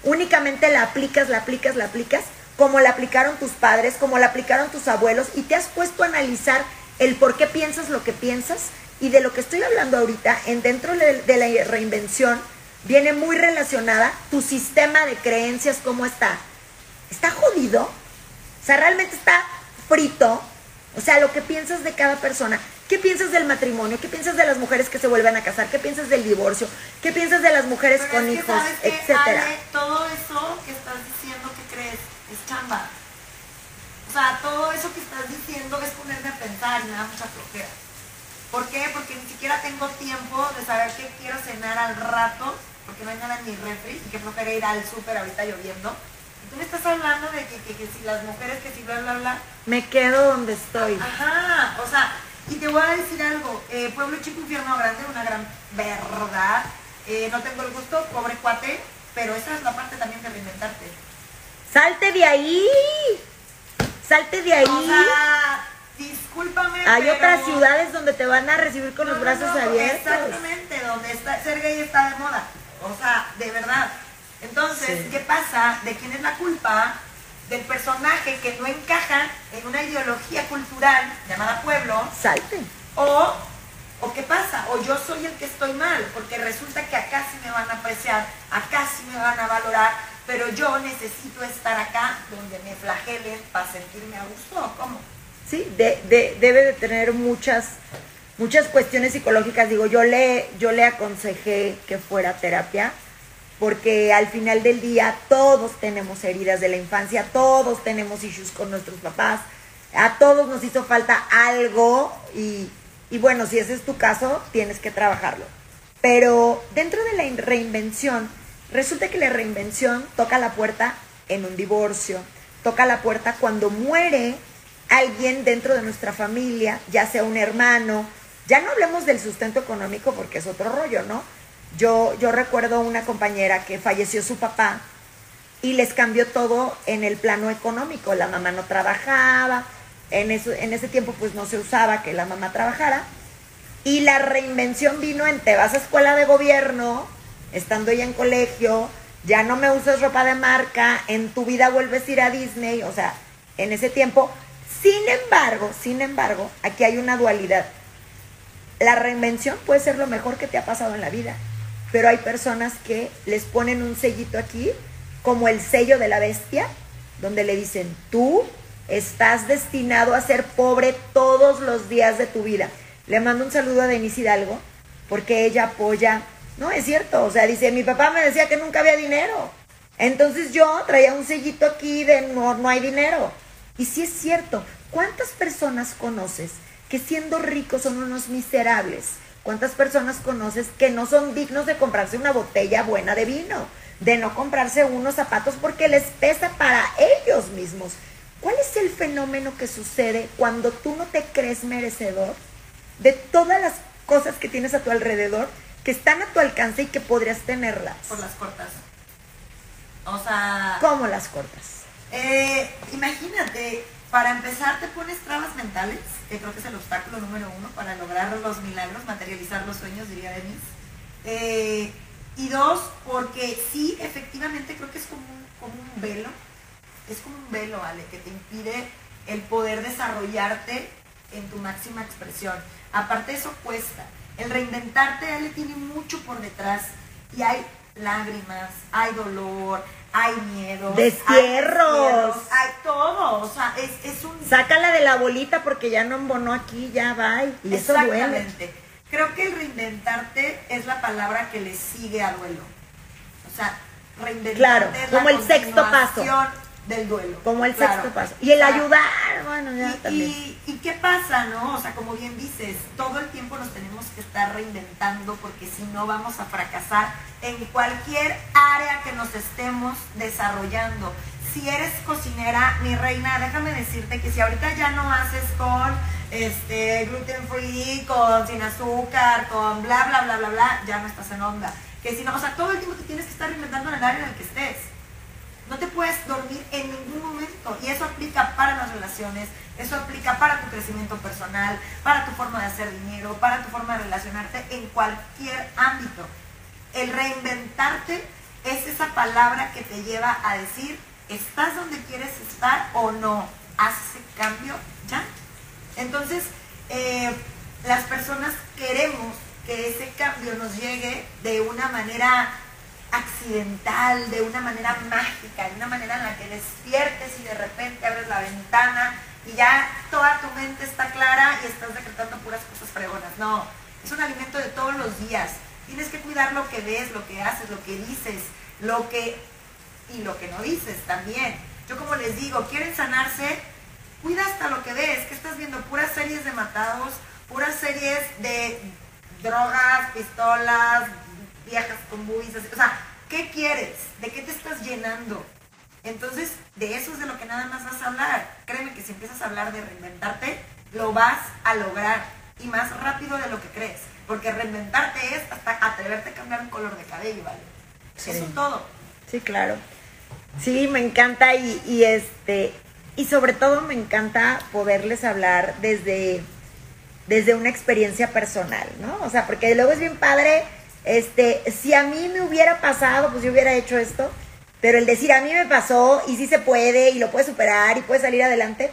únicamente la aplicas, la aplicas, la aplicas, como la aplicaron tus padres, como la aplicaron tus abuelos, y te has puesto a analizar el por qué piensas lo que piensas, y de lo que estoy hablando ahorita, en dentro de, la reinvención, viene muy relacionada tu sistema de creencias, cómo está. ¿Está jodido? O sea, realmente está frito. O sea, lo que piensas de cada persona. ¿Qué piensas del matrimonio? ¿Qué piensas de las mujeres que se vuelven a casar? ¿Qué piensas del divorcio? ¿Qué piensas de las mujeres con hijos? etcétera. todo eso que estás diciendo que crees es chamba. O sea, todo eso que estás diciendo es ponerme a pensar y me da mucha flojera. ¿Por qué? Porque ni siquiera tengo tiempo de saber qué quiero cenar al rato, porque no hay nada en mi refri y que flojera ir al súper ahorita lloviendo. Tú me estás hablando de que, si las mujeres, que si bla, bla, bla. Me quedo donde estoy. Ajá, o sea, y te voy a decir algo. Eh, Pueblo Chico, Infierno Grande, una gran verdad. Eh, no tengo el gusto, pobre cuate, pero esa es la parte también de reinventarte. ¡Salte de ahí! ¡Salte de ahí! O sea, discúlpame, Hay otras ciudades donde te van a recibir con los brazos abiertos. Exactamente, donde está, ser gay está de moda. O sea, de verdad. Entonces, ¿qué pasa? ¿De quién es la culpa? Del personaje que no encaja en una ideología cultural llamada pueblo. Salte. O, o qué pasa? O yo soy el que estoy mal, porque resulta que acá sí me van a apreciar, acá sí me van a valorar, pero yo necesito estar acá donde me flagelen para sentirme a gusto. ¿Cómo? Sí, debe de tener muchas muchas cuestiones psicológicas. Digo, yo le, yo le aconsejé que fuera terapia porque al final del día todos tenemos heridas de la infancia, todos tenemos issues con nuestros papás, a todos nos hizo falta algo y, y bueno, si ese es tu caso, tienes que trabajarlo. Pero dentro de la reinvención, resulta que la reinvención toca la puerta en un divorcio, toca la puerta cuando muere alguien dentro de nuestra familia, ya sea un hermano, ya no hablemos del sustento económico porque es otro rollo, ¿no? Yo, yo recuerdo una compañera que falleció su papá y les cambió todo en el plano económico. La mamá no trabajaba, en, eso, en ese tiempo pues no se usaba que la mamá trabajara. Y la reinvención vino en te vas a escuela de gobierno, estando ella en colegio, ya no me usas ropa de marca, en tu vida vuelves a ir a Disney, o sea, en ese tiempo. Sin embargo, sin embargo, aquí hay una dualidad. La reinvención puede ser lo mejor que te ha pasado en la vida pero hay personas que les ponen un sellito aquí, como el sello de la bestia, donde le dicen, tú estás destinado a ser pobre todos los días de tu vida. Le mando un saludo a Denise Hidalgo, porque ella apoya, no es cierto, o sea, dice, mi papá me decía que nunca había dinero. Entonces yo traía un sellito aquí de no, no hay dinero. Y si es cierto, ¿cuántas personas conoces que siendo ricos son unos miserables? ¿Cuántas personas conoces que no son dignos de comprarse una botella buena de vino? De no comprarse unos zapatos porque les pesa para ellos mismos. ¿Cuál es el fenómeno que sucede cuando tú no te crees merecedor de todas las cosas que tienes a tu alrededor, que están a tu alcance y que podrías tenerlas? Por las cortas. O sea... ¿Cómo las cortas? Eh, imagínate, para empezar, te pones trabas mentales, que creo que es el obstáculo número uno para lograr los milagros, materializar los sueños, diría Denis. Eh, Y dos, porque sí, efectivamente creo que es como un, como un velo, es como un velo, Ale, que te impide el poder desarrollarte en tu máxima expresión. Aparte eso cuesta. El reinventarte, Ale, tiene mucho por detrás y hay lágrimas, hay dolor, hay miedo. Destierros. Hay, todo. O sea, es, es un. Sácala de la bolita porque ya no embonó aquí, ya va. Y eso duele. Exactamente. Creo que el reinventarte es la palabra que le sigue al duelo. O sea, reinventarte Claro, es como la el sexto paso. Del duelo. Como el Claro. sexto paso. Y el ayudar, bueno, ya y, también. y- y qué pasa, no? O sea, como bien dices, todo el tiempo nos tenemos que estar reinventando porque si no vamos a fracasar en cualquier área que nos estemos desarrollando. Si eres cocinera, mi reina, déjame decirte que si ahorita ya no haces con este gluten free, con sin azúcar, con bla bla bla bla bla, ya no estás en onda. Que si no, o sea, todo el tiempo te tienes que estar reinventando en el área en el que estés. No te puedes dormir en ningún momento. Y eso aplica para las relaciones, eso aplica para tu crecimiento personal, para tu forma de hacer dinero, para tu forma de relacionarte en cualquier ámbito. El reinventarte es esa palabra que te lleva a decir, ¿estás donde quieres estar o no? Haz ese cambio ya. Entonces, eh, las personas queremos que ese cambio nos llegue de una manera accidental, de una manera mágica, de una manera en la que despiertes y de repente abres la ventana y ya toda tu mente está clara y estás decretando puras cosas fregonas. No, es un alimento de todos los días. Tienes que cuidar lo que ves, lo que haces, lo que dices, lo que y lo que no dices también. Yo como les digo, quieren sanarse, cuida hasta lo que ves, que estás viendo puras series de matados, puras series de drogas, pistolas, viejas con boobies, así. o sea, ¿qué quieres? ¿De qué te estás llenando? Entonces, de eso es de lo que nada más vas a hablar. Créeme que si empiezas a hablar de reinventarte, lo vas a lograr y más rápido de lo que crees. Porque reinventarte es hasta atreverte a cambiar un color de cabello, ¿vale? Sí. Eso es todo. Sí, claro. Sí, me encanta y, y este y sobre todo me encanta poderles hablar desde desde una experiencia personal, ¿no? O sea, porque luego es bien padre, este, si a mí me hubiera pasado, pues yo hubiera hecho esto, pero el decir a mí me pasó y sí se puede y lo puedes superar y puedes salir adelante,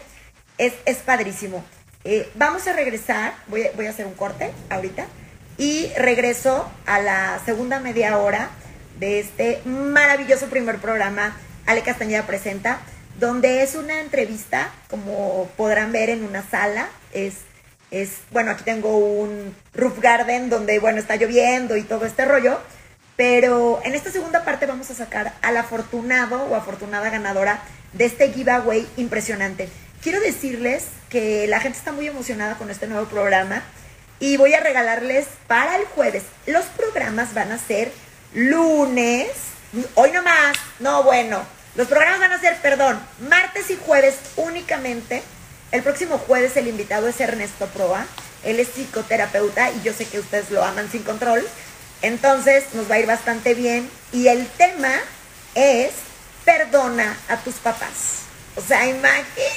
es, es padrísimo. Eh, vamos a regresar, voy, voy a hacer un corte ahorita y regreso a la segunda media hora de este maravilloso primer programa, Ale Castañeda Presenta, donde es una entrevista, como podrán ver en una sala, es, es, bueno, aquí tengo un roof garden donde, bueno, está lloviendo y todo este rollo, pero en esta segunda parte vamos a sacar al afortunado o afortunada ganadora de este giveaway impresionante. Quiero decirles que la gente está muy emocionada con este nuevo programa y voy a regalarles para el jueves. Los programas van a ser lunes, hoy no más, no bueno. Los programas van a ser, perdón, martes y jueves únicamente. El próximo jueves el invitado es Ernesto Proa. Él es psicoterapeuta y yo sé que ustedes lo aman sin control. Entonces nos va a ir bastante bien. Y el tema es perdona a tus papás. O sea, imagínate.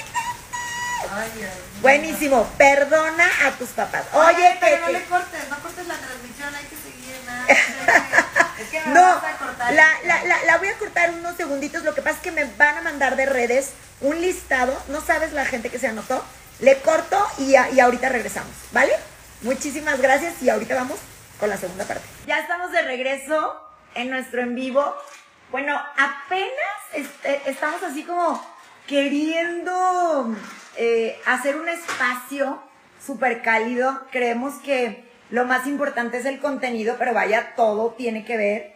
Ay, Dios mío. Buenísimo, perdona a tus papás. Oye, pero no Pepe. le cortes, no cortes la transmisión, hay que seguir nada. (laughs) Es que me No, vas a cortar. la, la, la, la voy a cortar unos segunditos. Lo que pasa es que me van a mandar de redes un listado. No sabes la gente que se anotó. Le corto y, ahorita regresamos, ¿vale? Muchísimas gracias y ahorita vamos con la segunda parte. Ya estamos de regreso en nuestro en vivo. Bueno, apenas este, estamos así como queriendo eh, hacer un espacio súper cálido. Creemos que lo más importante es el contenido, pero vaya, todo tiene que ver.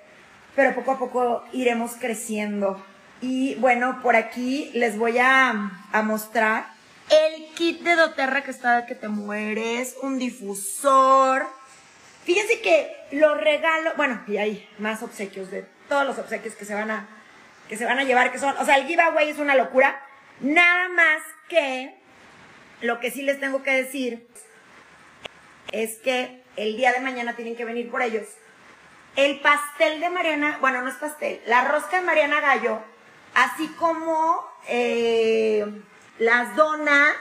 Pero poco a poco iremos creciendo. Y bueno, por aquí les voy a, a mostrar el kit de doTERRA que está que te mueres, un difusor. Fíjense que los regalos, bueno, y hay más obsequios de todos los obsequios que se van a que se van a llevar, que son, o sea, el giveaway es una locura. Nada más que lo que sí les tengo que decir es que el día de mañana tienen que venir por ellos. El pastel de Mariana, bueno, no es pastel, la rosca de Mariana Gallo, así como eh, las donas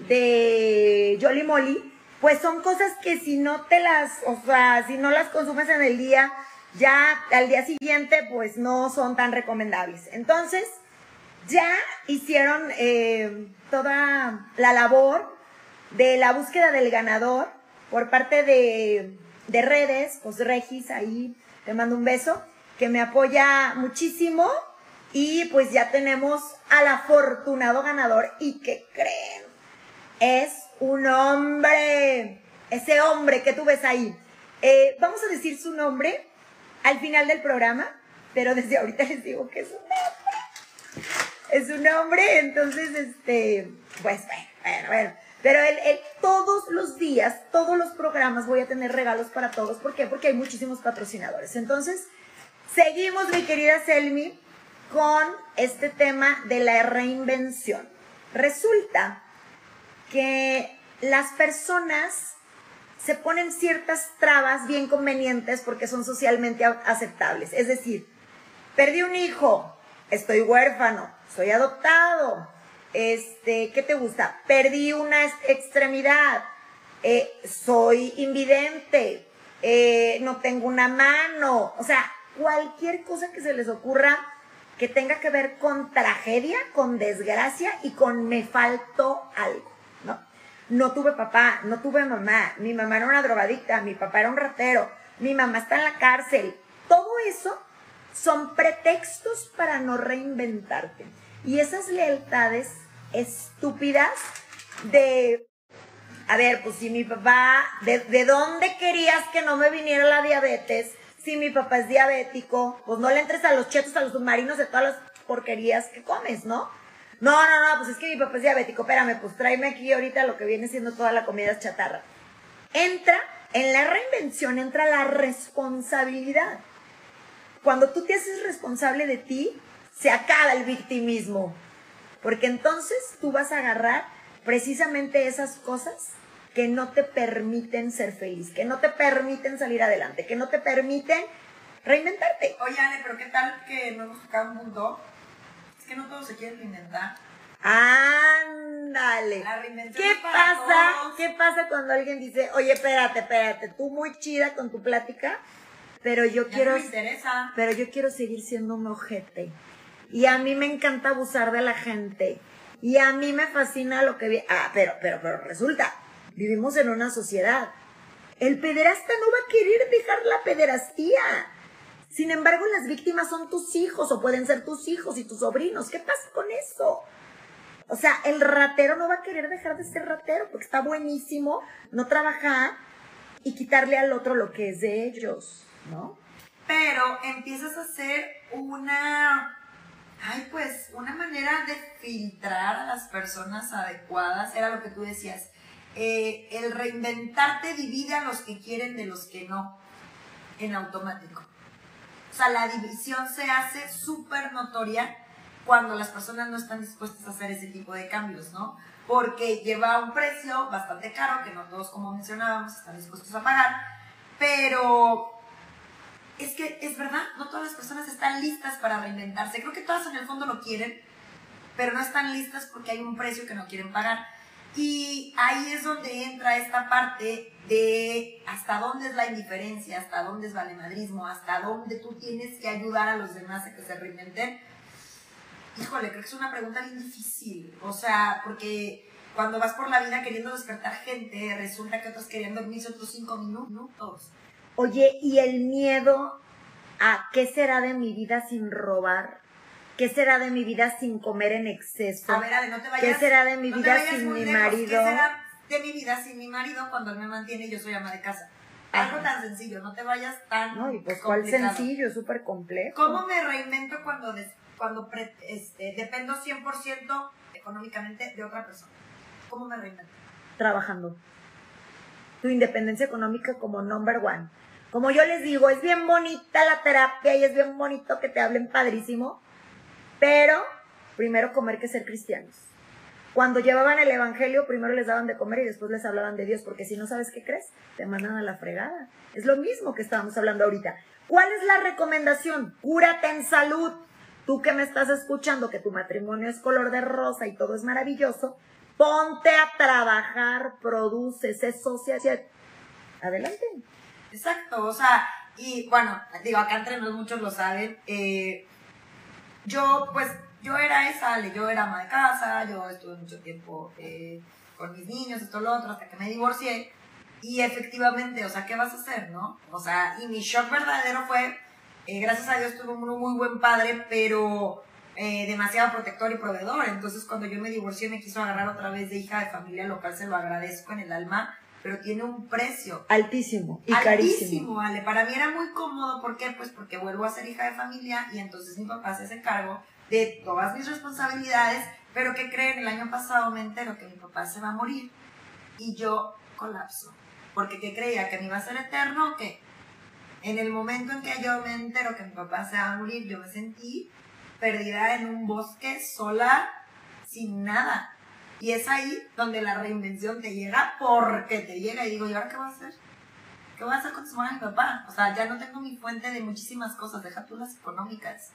de Jolly Molly, pues son cosas que si no te las, o sea, si no las consumes en el día, ya al día siguiente pues no son tan recomendables. Entonces, ya hicieron eh, toda la labor de la búsqueda del ganador por parte de, de redes, pues Regis, ahí te mando un beso, que me apoya muchísimo y pues ya tenemos al afortunado ganador y que creen, es un hombre, ese hombre que tú ves ahí. Eh, vamos a decir su nombre al final del programa, pero desde ahorita les digo que es un hombre. Es un hombre, entonces, este, pues bueno, bueno, bueno. Pero él, él, todos los días, todos los programas voy a tener regalos para todos. ¿Por qué? Porque hay muchísimos patrocinadores. Entonces, seguimos, mi querida Selmi, con este tema de la reinvención. Resulta que las personas se ponen ciertas trabas bien convenientes porque son socialmente aceptables. Es decir, perdí un hijo, estoy huérfano, soy adoptado, este, ¿qué te gusta? Perdí una extremidad, eh, soy invidente, eh, no tengo una mano, o sea, cualquier cosa que se les ocurra que tenga que ver con tragedia, con desgracia y con me faltó algo, ¿no? No tuve papá, no tuve mamá, mi mamá era una drogadicta, mi papá era un ratero, mi mamá está en la cárcel. Todo eso son pretextos para no reinventarte. Y esas lealtades estúpidas de, a ver, pues si mi papá, ¿de, de dónde querías que no me viniera la diabetes? Si mi papá es diabético, pues no le entres a los chetos, a los submarinos de todas las porquerías que comes, ¿no? No, no, no, pues es que mi papá es diabético, espérame, pues tráeme aquí ahorita lo que viene siendo toda la comida chatarra. Entra, en la reinvención entra la responsabilidad. Cuando tú te haces responsable de ti, se acaba el victimismo. Porque entonces tú vas a agarrar precisamente esas cosas que no te permiten ser feliz, que no te permiten salir adelante, que no te permiten reinventarte. Oye, Ale, pero ¿qué tal que no hemos tocado un punto? Es que no todos se quieren reinventar. Ándale. ¿Qué pasa? todos. ¿Qué pasa cuando alguien dice, oye, espérate, espérate, tú muy chida con tu plática, pero yo Ya quiero, no me interesa. pero yo quiero seguir siendo un ojete. Y a mí me encanta abusar de la gente. Y a mí me fascina lo que vi. Ah, pero, pero, pero resulta, vivimos en una sociedad. El pederasta no va a querer dejar la pederastía. Sin embargo, las víctimas son tus hijos o pueden ser tus hijos y tus sobrinos. ¿Qué pasa con eso? O sea, el ratero no va a querer dejar de ser ratero porque está buenísimo no trabajar y quitarle al otro lo que es de ellos, ¿no? Pero empiezas a hacer una, ay pues, una manera de filtrar a las personas adecuadas, era lo que tú decías. Eh, el reinventarte divide a los que quieren de los que no, en automático. O sea, la división se hace súper notoria cuando las personas no están dispuestas a hacer ese tipo de cambios, ¿no? Porque lleva un precio bastante caro, que no todos, como mencionábamos, están dispuestos a pagar, pero es que es verdad, no todas las personas están listas para reinventarse. Creo que todas en el fondo lo quieren, pero no están listas porque hay un precio que no quieren pagar. Y ahí es donde entra esta parte de hasta dónde es la indiferencia, hasta dónde es valemadrismo, hasta dónde tú tienes que ayudar a los demás a que se reinventen. Híjole, creo que es una pregunta bien difícil. O sea, porque cuando vas por la vida queriendo despertar gente, resulta que otros querían dormirse otros cinco minutos. Oye, ¿y el miedo a qué será de mi vida sin robar? ¿Qué será de mi vida sin comer en exceso? A ver, Ale, no te vayas. ¿Qué será de mi no vida sin mi lejos. marido? ¿Qué será de mi vida sin mi marido cuando él me mantiene y yo soy ama de casa? Algo tan sencillo, no te vayas tan No, y pues cuál sencillo, súper complejo. ¿Cómo me reinvento cuando, des- cuando pre- este, dependo 100% económicamente de otra persona? ¿Cómo me reinvento? Trabajando. Tu independencia económica como number one. Como yo les digo, es bien bonita la terapia y es bien bonito que te hablen padrísimo, pero primero comer que ser cristianos. Cuando llevaban el evangelio, primero les daban de comer y después les hablaban de Dios, porque si no sabes qué crees, te mandan a la fregada. Es lo mismo que estábamos hablando ahorita. ¿Cuál es la recomendación? Cúrate en salud. Tú que me estás escuchando, que tu matrimonio es color de rosa y todo es maravilloso, ponte a trabajar, produce, sé socia. Adelante. Exacto, o sea, Y bueno, digo, acá entre nosotros muchos lo saben. eh, yo, pues, yo era esa, yo era ama de casa, yo estuve mucho tiempo eh, con mis niños, esto, lo otro, hasta que me divorcié. Y efectivamente, o sea, ¿qué vas a hacer, no? O sea, y mi shock verdadero fue, eh, gracias a Dios tuve un muy, muy buen padre, pero eh, demasiado protector y proveedor. Entonces, cuando yo me divorcié, me quiso agarrar otra vez de hija de familia local, se lo agradezco en el alma, pero tiene un precio. Altísimo y carísimo. Altísimo, Ale. Para mí era muy cómodo. ¿Por qué? Pues porque vuelvo a ser hija de familia y entonces mi papá se hace cargo de todas mis responsabilidades. Pero ¿qué creen? El año pasado me entero que mi papá se va a morir y yo colapso. Porque ¿qué creía? ¿Que me iba a ser eterno o qué? En el momento en que yo me entero que mi papá se va a morir, yo me sentí perdida en un bosque sola, sin nada. Y es ahí donde la reinvención te llega porque te llega y digo, ¿y ahora qué voy a hacer? ¿Qué voy a hacer con su mamá y papá? O sea, ya no tengo mi fuente de muchísimas cosas, deja tú las económicas.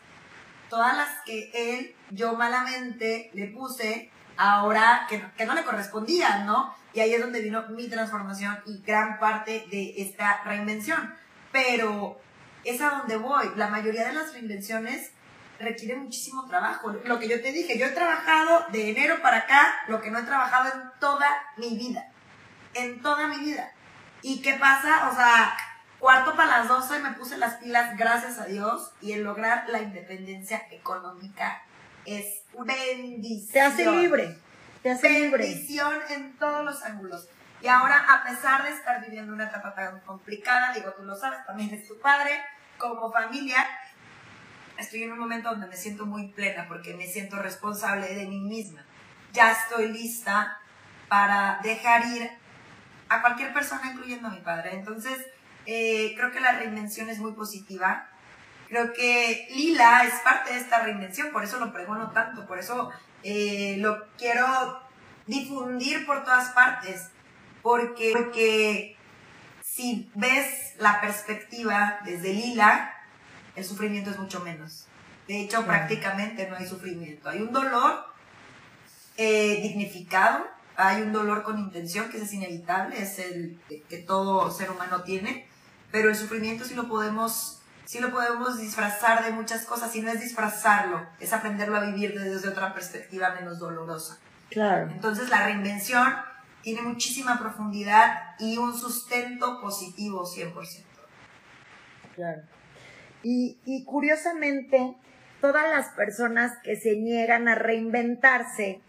Todas las que él, yo malamente le puse, ahora que, que no le correspondían, ¿no? Y ahí es donde vino mi transformación y gran parte de esta reinvención. Pero es a donde voy. La mayoría de las reinvenciones requiere muchísimo trabajo. Lo que yo te dije, yo he trabajado de enero para acá lo que no he trabajado en toda mi vida. En toda mi vida. ¿Y qué pasa? O sea, cuarto para las 12 me puse las pilas, gracias a Dios, y el lograr la independencia económica es bendición. Te hace libre. Te hace libre. Bendición en todos los ángulos. Y ahora, a pesar de estar viviendo una etapa tan complicada, digo, tú lo sabes, también es tu padre, como familia, estoy en un momento donde me siento muy plena porque me siento responsable de mí misma. Ya estoy lista para dejar ir a cualquier persona, incluyendo a mi padre. Entonces, eh, creo que la reinvención es muy positiva. Creo que Lila es parte de esta reinvención, por eso lo pregono tanto, por eso eh, lo quiero difundir por todas partes, porque, porque si ves la perspectiva desde Lila, el sufrimiento es mucho menos. De hecho, Claro. prácticamente no hay sufrimiento. Hay un dolor eh, dignificado, hay un dolor con intención, que ese es inevitable, es el que- que todo ser humano tiene, pero el sufrimiento sí lo podemos, sí lo podemos disfrazar de muchas cosas, y no es disfrazarlo, es aprenderlo a vivir desde otra perspectiva menos dolorosa. Claro. Entonces la reinvención tiene muchísima profundidad y un sustento positivo 100%. Claro. Y, curiosamente, todas las personas que se niegan a reinventarse,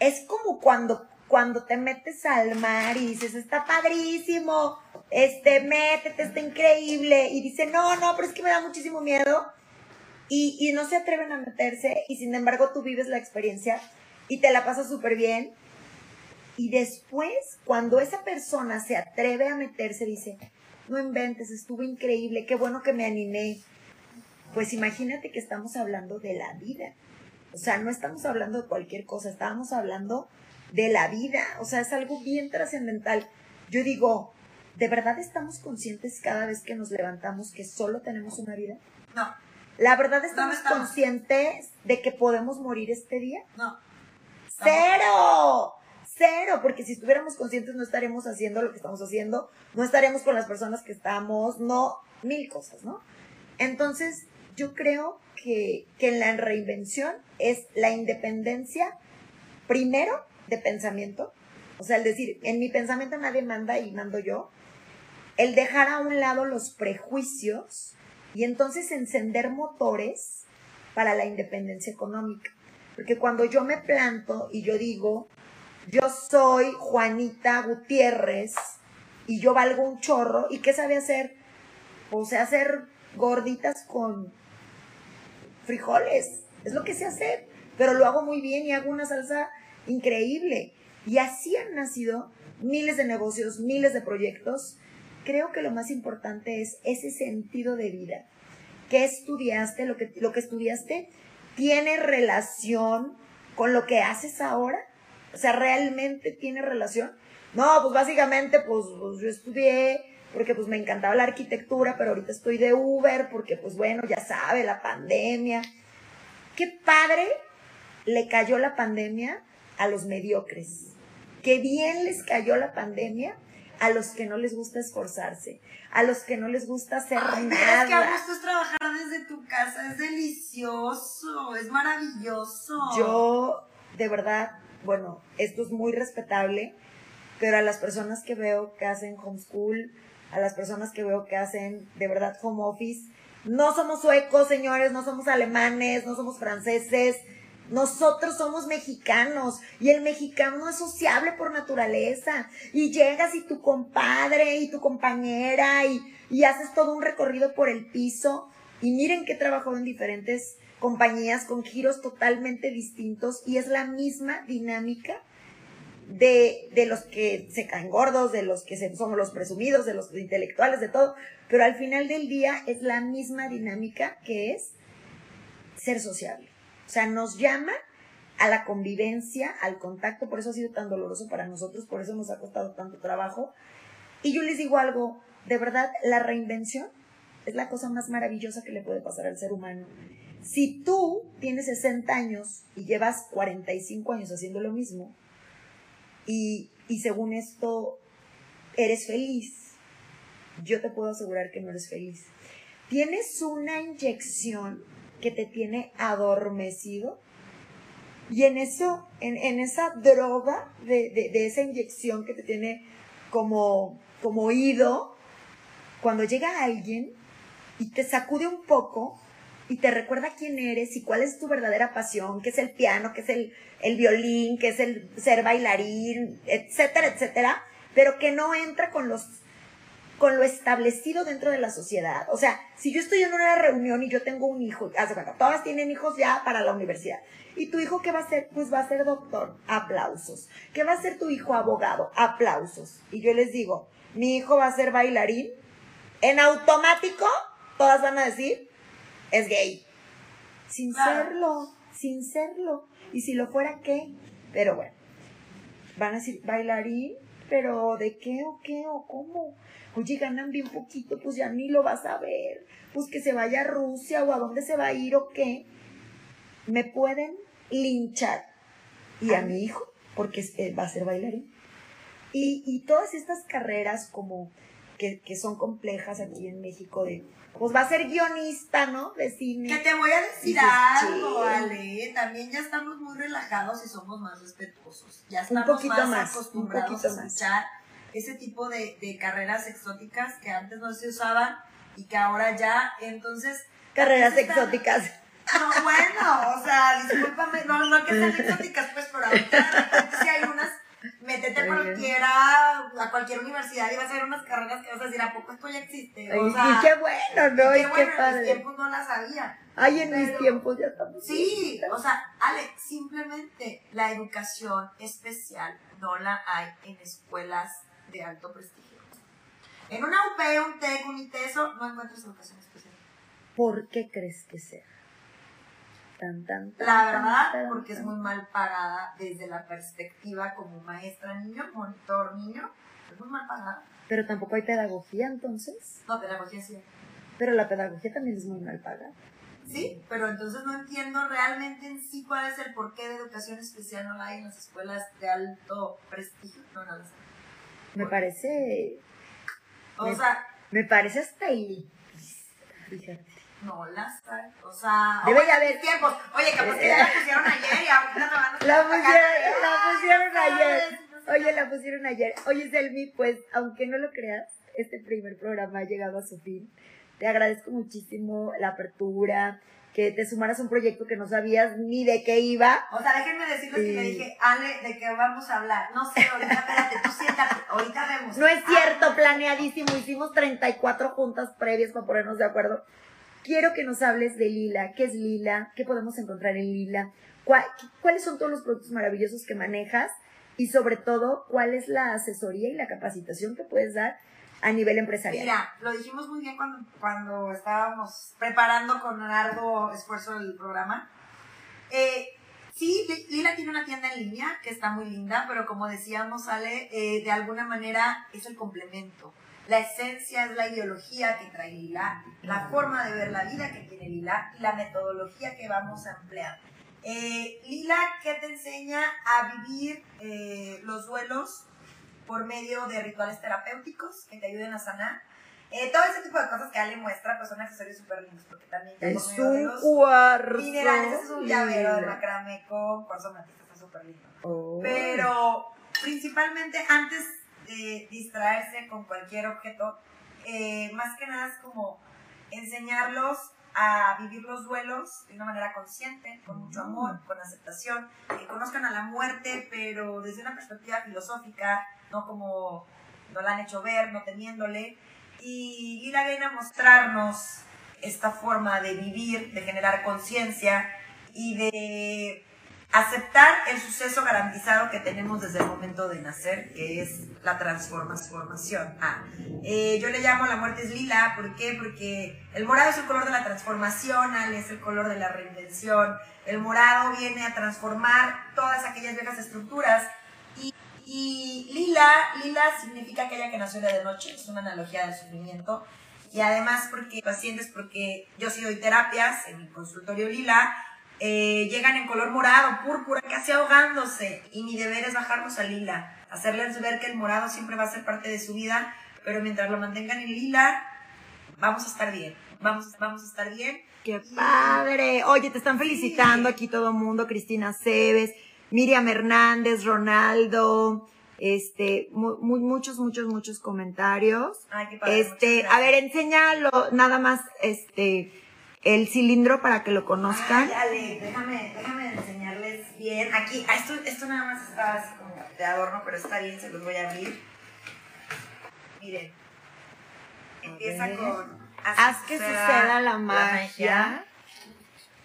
es como cuando, cuando te metes al mar y dices, está padrísimo, este, métete, está increíble, y dice, no, no, pero es que me da muchísimo miedo, y, y no se atreven a meterse, y sin embargo tú vives la experiencia y te la pasas súper bien, y después, cuando esa persona se atreve a meterse, dice, no inventes, estuvo increíble, qué bueno que me animé. Pues imagínate que estamos hablando de la vida. O sea, no estamos hablando de cualquier cosa, estábamos hablando de la vida. O sea, es algo bien trascendental. Yo digo, ¿de verdad estamos conscientes cada vez que nos levantamos que solo tenemos una vida? No, ¿La verdad estamos estamos. conscientes de que podemos morir este día? no. ¡Cero! Cero, porque si estuviéramos conscientes no estaríamos haciendo lo que estamos haciendo, no estaríamos con las personas que estamos, no, mil cosas, ¿no? Entonces, yo creo que, que la reinvención es la independencia, primero, de pensamiento, o sea, el decir, en mi pensamiento nadie manda y mando yo, el dejar a un lado los prejuicios y entonces encender motores para la independencia económica. Porque cuando yo me planto y yo digo, yo soy Juanita Gutiérrez y yo valgo un chorro, ¿y qué sabe hacer? Pues sé hacer gorditas con frijoles, es lo que sé hacer, pero lo hago muy bien y hago una salsa increíble. Y así han nacido miles de negocios, miles de proyectos. Creo que lo más importante es ese sentido de vida. ¿Qué estudiaste? Lo que, lo que estudiaste tiene relación con lo que haces ahora? O sea, ¿realmente tiene relación? No, pues básicamente, pues, pues, yo estudié porque pues me encantaba la arquitectura, pero ahorita estoy de Uber porque pues bueno, ya sabe, la pandemia. Qué padre le cayó la pandemia a los mediocres. Qué bien les cayó la pandemia a los que no les gusta esforzarse, a los que no les gusta hacer Ay, nada. es que a gusto es trabajar desde tu casa, es delicioso, es maravilloso. Yo, de verdad, bueno, esto es muy respetable, pero a las personas que veo que hacen homeschool, a las personas que veo que hacen de verdad home office, no somos suecos, señores, no somos alemanes, no somos franceses, nosotros somos mexicanos y el mexicano es sociable por naturaleza y llegas y tu compadre y tu compañera y, y haces todo un recorrido por el piso y miren que he trabajado en diferentes compañías con giros totalmente distintos y es la misma dinámica de, de los que se caen gordos, de los que se- somos los presumidos, de los intelectuales, de todo, pero al final del día es la misma dinámica que es ser sociable. O sea, nos llama a la convivencia, al contacto, por eso ha sido tan doloroso para nosotros, por eso nos ha costado tanto trabajo. Y yo les digo algo, de verdad, la reinvención es la cosa más maravillosa que le puede pasar al ser humano. Si tú tienes 60 años y llevas 45 años haciendo lo mismo, y, y según esto eres feliz, yo te puedo asegurar que no eres feliz. Tienes una inyección que te tiene adormecido y en eso, en, en esa droga de, de- esa inyección que te tiene como, como oído, cuando llega alguien y te sacude un poco y te recuerda quién eres y cuál es tu verdadera pasión, qué es el piano, qué es el, el violín, qué es el ser bailarín, etcétera, etcétera, pero que no entra con los con lo establecido dentro de la sociedad. O sea, si yo estoy en una reunión y yo tengo un hijo, haz de cuenta, todas tienen hijos ya para la universidad. ¿Y tu hijo qué va a ser? Pues va a ser doctor. Aplausos. ¿Qué va a ser tu hijo abogado? Aplausos. Y yo les digo, mi hijo va a ser bailarín. En automático, todas van a decir, es gay. Sin Claro. serlo, sin serlo. Y si lo fuera, ¿qué? Pero bueno, van a decir, bailarín, pero ¿de qué o qué o cómo? Oye, ganan bien poquito, pues ya ni lo vas a ver. Pues que se vaya a Rusia o a dónde se va a ir o qué. Me pueden linchar. Y a mi hijo, porque él va a ser bailarín. Y, y todas estas carreras como que, que son complejas aquí en México de, pues va a ser guionista, ¿no? De cine. Que te voy a decir Dices, algo. Ale. También ya estamos muy relajados y somos más respetuosos. Ya Un estamos poquito más, más, un acostumbrados poquito a más. escuchar ese tipo de, de carreras exóticas que antes no se usaban y que ahora ya, entonces. Carreras estaban- exóticas. No, bueno, o sea, discúlpame, no, no que sean (laughs) exóticas, pues, pero ahorita si hay unas, métete a cualquiera, a cualquier universidad y vas a ver unas carreras que vas a decir, ¿a poco esto ya existe? O y sea, qué bueno, ¿no? qué Y qué bueno, en mis tiempos no la sabía. Ay, en mis tiempos ya estamos. Sí, o sea, Ale, simplemente la educación especial no la hay en escuelas de alto prestigio. En una UP, un TEC, un ITESO, no encuentras educación especial. ¿Por qué crees que sea? Tan, tan, tan, La verdad, porque es muy mal pagada desde la perspectiva como maestra niño, monitor niño, es muy mal pagada. Pero tampoco hay pedagogía entonces. No, pedagogía sí. Pero la pedagogía también es muy mal pagada. Sí, pero entonces no entiendo realmente en sí cuál es el porqué de educación especial no la hay en las escuelas de alto prestigio. No, no lo sé. Me parece. O Me- sea, Me parece hasta elitista. Fíjate. No las hay. O sea, Debe oye, de haber- tiempos. Oye, capaz que ya la (laughs) pusieron ayer y ahorita me van a La pusieron, la pusieron Ay, ayer. Oye, la pusieron ayer. Oye, Selmi, pues, aunque no lo creas, este primer programa ha llegado a su fin. Te agradezco muchísimo la apertura, que te sumaras a un proyecto que no sabías ni de qué iba. O sea, déjenme decirles que le Sí. dije, Ale, ¿de qué vamos a hablar? No sé, ahorita espérate, tú siéntate, ahorita vemos. No es cierto, Ah, planeadísimo. Hicimos 34 juntas previas para ponernos de acuerdo. Quiero que nos hables de Lila. ¿Qué es Lila? ¿Qué podemos encontrar en Lila? ¿Cuál- ¿Cuáles son todos los productos maravillosos que manejas? Y sobre todo, ¿cuál es la asesoría y la capacitación que puedes dar a nivel empresarial? Mira, lo dijimos muy bien cuando, cuando estábamos preparando con largo esfuerzo el programa. Eh, sí, Li- Lila tiene una tienda en línea que está muy linda, pero como decíamos, Ale, eh, de alguna manera es el complemento. La esencia es la ideología que trae Lila, la forma de ver la vida que tiene Lila y la metodología que vamos a emplear. Eh, Lila, ¿qué te enseña a vivir eh, los duelos por medio de rituales terapéuticos que te ayuden a sanar. Eh, todo ese tipo de cosas que Ale muestra, pues son accesorios súper lindos, porque también Es un cuarzo. minerales, es un llavero de macramé con cuarzo amatista, está súper lindo. Oh. Pero principalmente antes de distraerse con cualquier objeto, eh, más que nada es como enseñarlos a vivir los duelos de una manera consciente, con mucho amor, con aceptación, que conozcan a la muerte, pero desde una perspectiva filosófica, no como no la han hecho ver, no temiéndole. Y Lila viene a mostrarnos esta forma de vivir, de generar conciencia y de aceptar el suceso garantizado que tenemos desde el momento de nacer, que es la transformación. Ah, eh, yo le llamo la muerte es lila, ¿por qué? Porque el morado es el color de la transformación, Ale es el color de la reinvención. El morado viene a transformar todas aquellas viejas estructuras y, lila, lila significa aquella que nació de noche, es una analogía del sufrimiento. Y además porque pacientes, porque yo sí doy terapias en mi consultorio lila, eh, llegan en color morado, púrpura, casi ahogándose. Y mi deber es bajarlos a lila, hacerles ver que el morado siempre va a ser parte de su vida, pero mientras lo mantengan en lila, vamos a estar bien. Vamos, vamos a estar bien. ¡Qué padre! Oye, te están felicitando aquí todo el mundo, Cristina Cebes, Miriam Hernández, Ronaldo, este, mu- mu- muchos, muchos, muchos comentarios. Ay, qué padre, Este, a ver, enséñalo nada más, este, el cilindro para que lo conozcan. Ay, déjame, déjame enseñarles bien. Aquí, ah, esto, esto nada más está así como de adorno, pero está bien, se los voy a abrir. Miren. Empieza con. Haz que suceda la magia.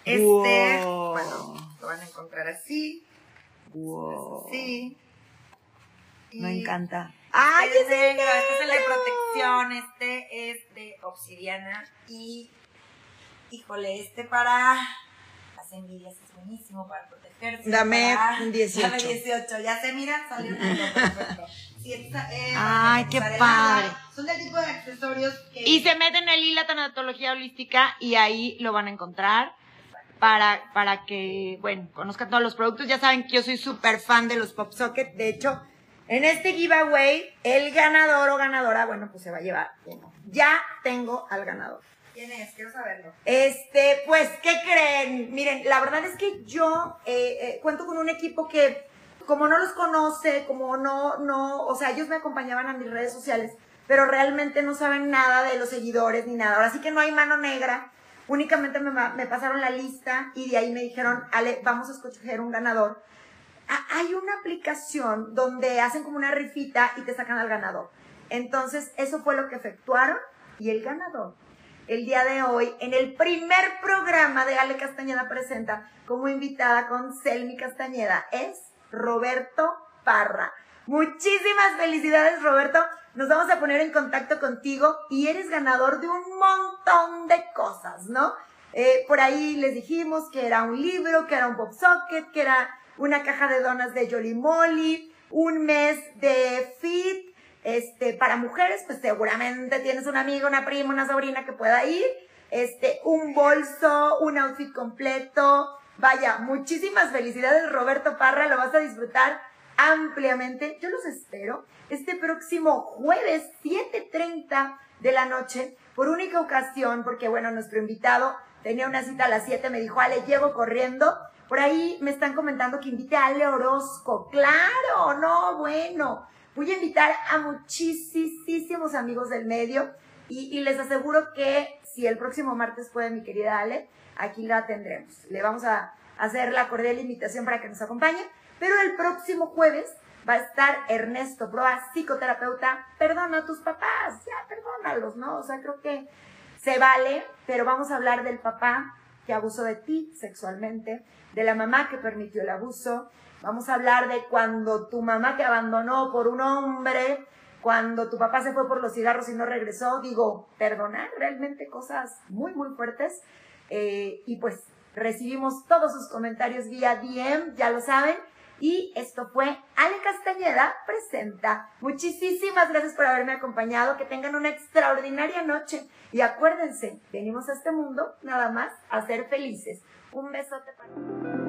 Este, Wow. bueno, lo van a encontrar así. Wow. Así. Y Me encanta. ¡Ay, ¡Ay, es negro! Este es el de protección, este es de obsidiana y, híjole, este para las envidias es buenísimo para protegerse. Dame para- un 18. (laughs) Dame 18, ya se mira, salió (laughs) perfecto. Sí, esta, eh, Ay, qué padre. Son del tipo de accesorios que... Y se meten en Lila Tanatología Holística y ahí lo van a encontrar para, para que, bueno, conozcan todos los productos. Ya saben que yo soy súper fan de los Pop Socket. De hecho, en este giveaway, el ganador o ganadora, bueno, pues se va a llevar uno. Ya tengo al ganador. ¿Quién es? Quiero saberlo. Este, pues, ¿qué creen? Miren, la verdad es que yo eh, eh, cuento con un equipo que, como no los conoce, como no, no, o sea, ellos me acompañaban a mis redes sociales, pero realmente no saben nada de los seguidores ni nada. Ahora sí que no hay mano negra. Únicamente me, me pasaron la lista y de ahí me dijeron, Ale, vamos a escoger un ganador. Hay una aplicación donde hacen como una rifita y te sacan al ganador. Entonces, eso fue lo que efectuaron y el ganador el día de hoy en el primer programa de Ale Castañeda Presenta como invitada con Selmi Castañeda es Roberto Parra. Muchísimas felicidades Roberto. Nos vamos a poner en contacto contigo y eres ganador de un montón de cosas, ¿no? Eh, por ahí les dijimos que era un libro, que era un pop socket, que era una caja de donas de Jolly Molly, un mes de fit, este, para mujeres, pues seguramente tienes una amiga, una prima, una sobrina que pueda ir. Este, un bolso, un outfit completo. Vaya, muchísimas felicidades, Roberto Parra. Lo vas a disfrutar ampliamente. Yo los espero este próximo jueves, 7.30 de la noche, por única ocasión, porque bueno, nuestro invitado tenía una cita a las 7, me dijo, Ale, llego corriendo. Por ahí me están comentando que invite a Ale Orozco. Claro, no, bueno. Voy a invitar a muchísimos amigos del medio y, y les aseguro que si el próximo martes puede mi querida Ale, aquí la tendremos. Le vamos a hacer la cordial invitación para que nos acompañe. Pero el próximo jueves va a estar Ernesto Proa, psicoterapeuta. Perdona a tus papás, ya perdónalos, ¿no? O sea, creo que se vale, pero vamos a hablar del papá que abusó de ti sexualmente, de la mamá que permitió el abuso. Vamos a hablar de cuando tu mamá te abandonó por un hombre, cuando tu papá se fue por los cigarros y no regresó. Digo, perdonar realmente cosas muy, muy fuertes. Eh, y pues recibimos todos sus comentarios vía DM, ya lo saben. Y esto fue Ale Castañeda presenta. Muchísimas gracias por haberme acompañado. Que tengan una extraordinaria noche. Y acuérdense, venimos a este mundo nada más a ser felices. Un besote para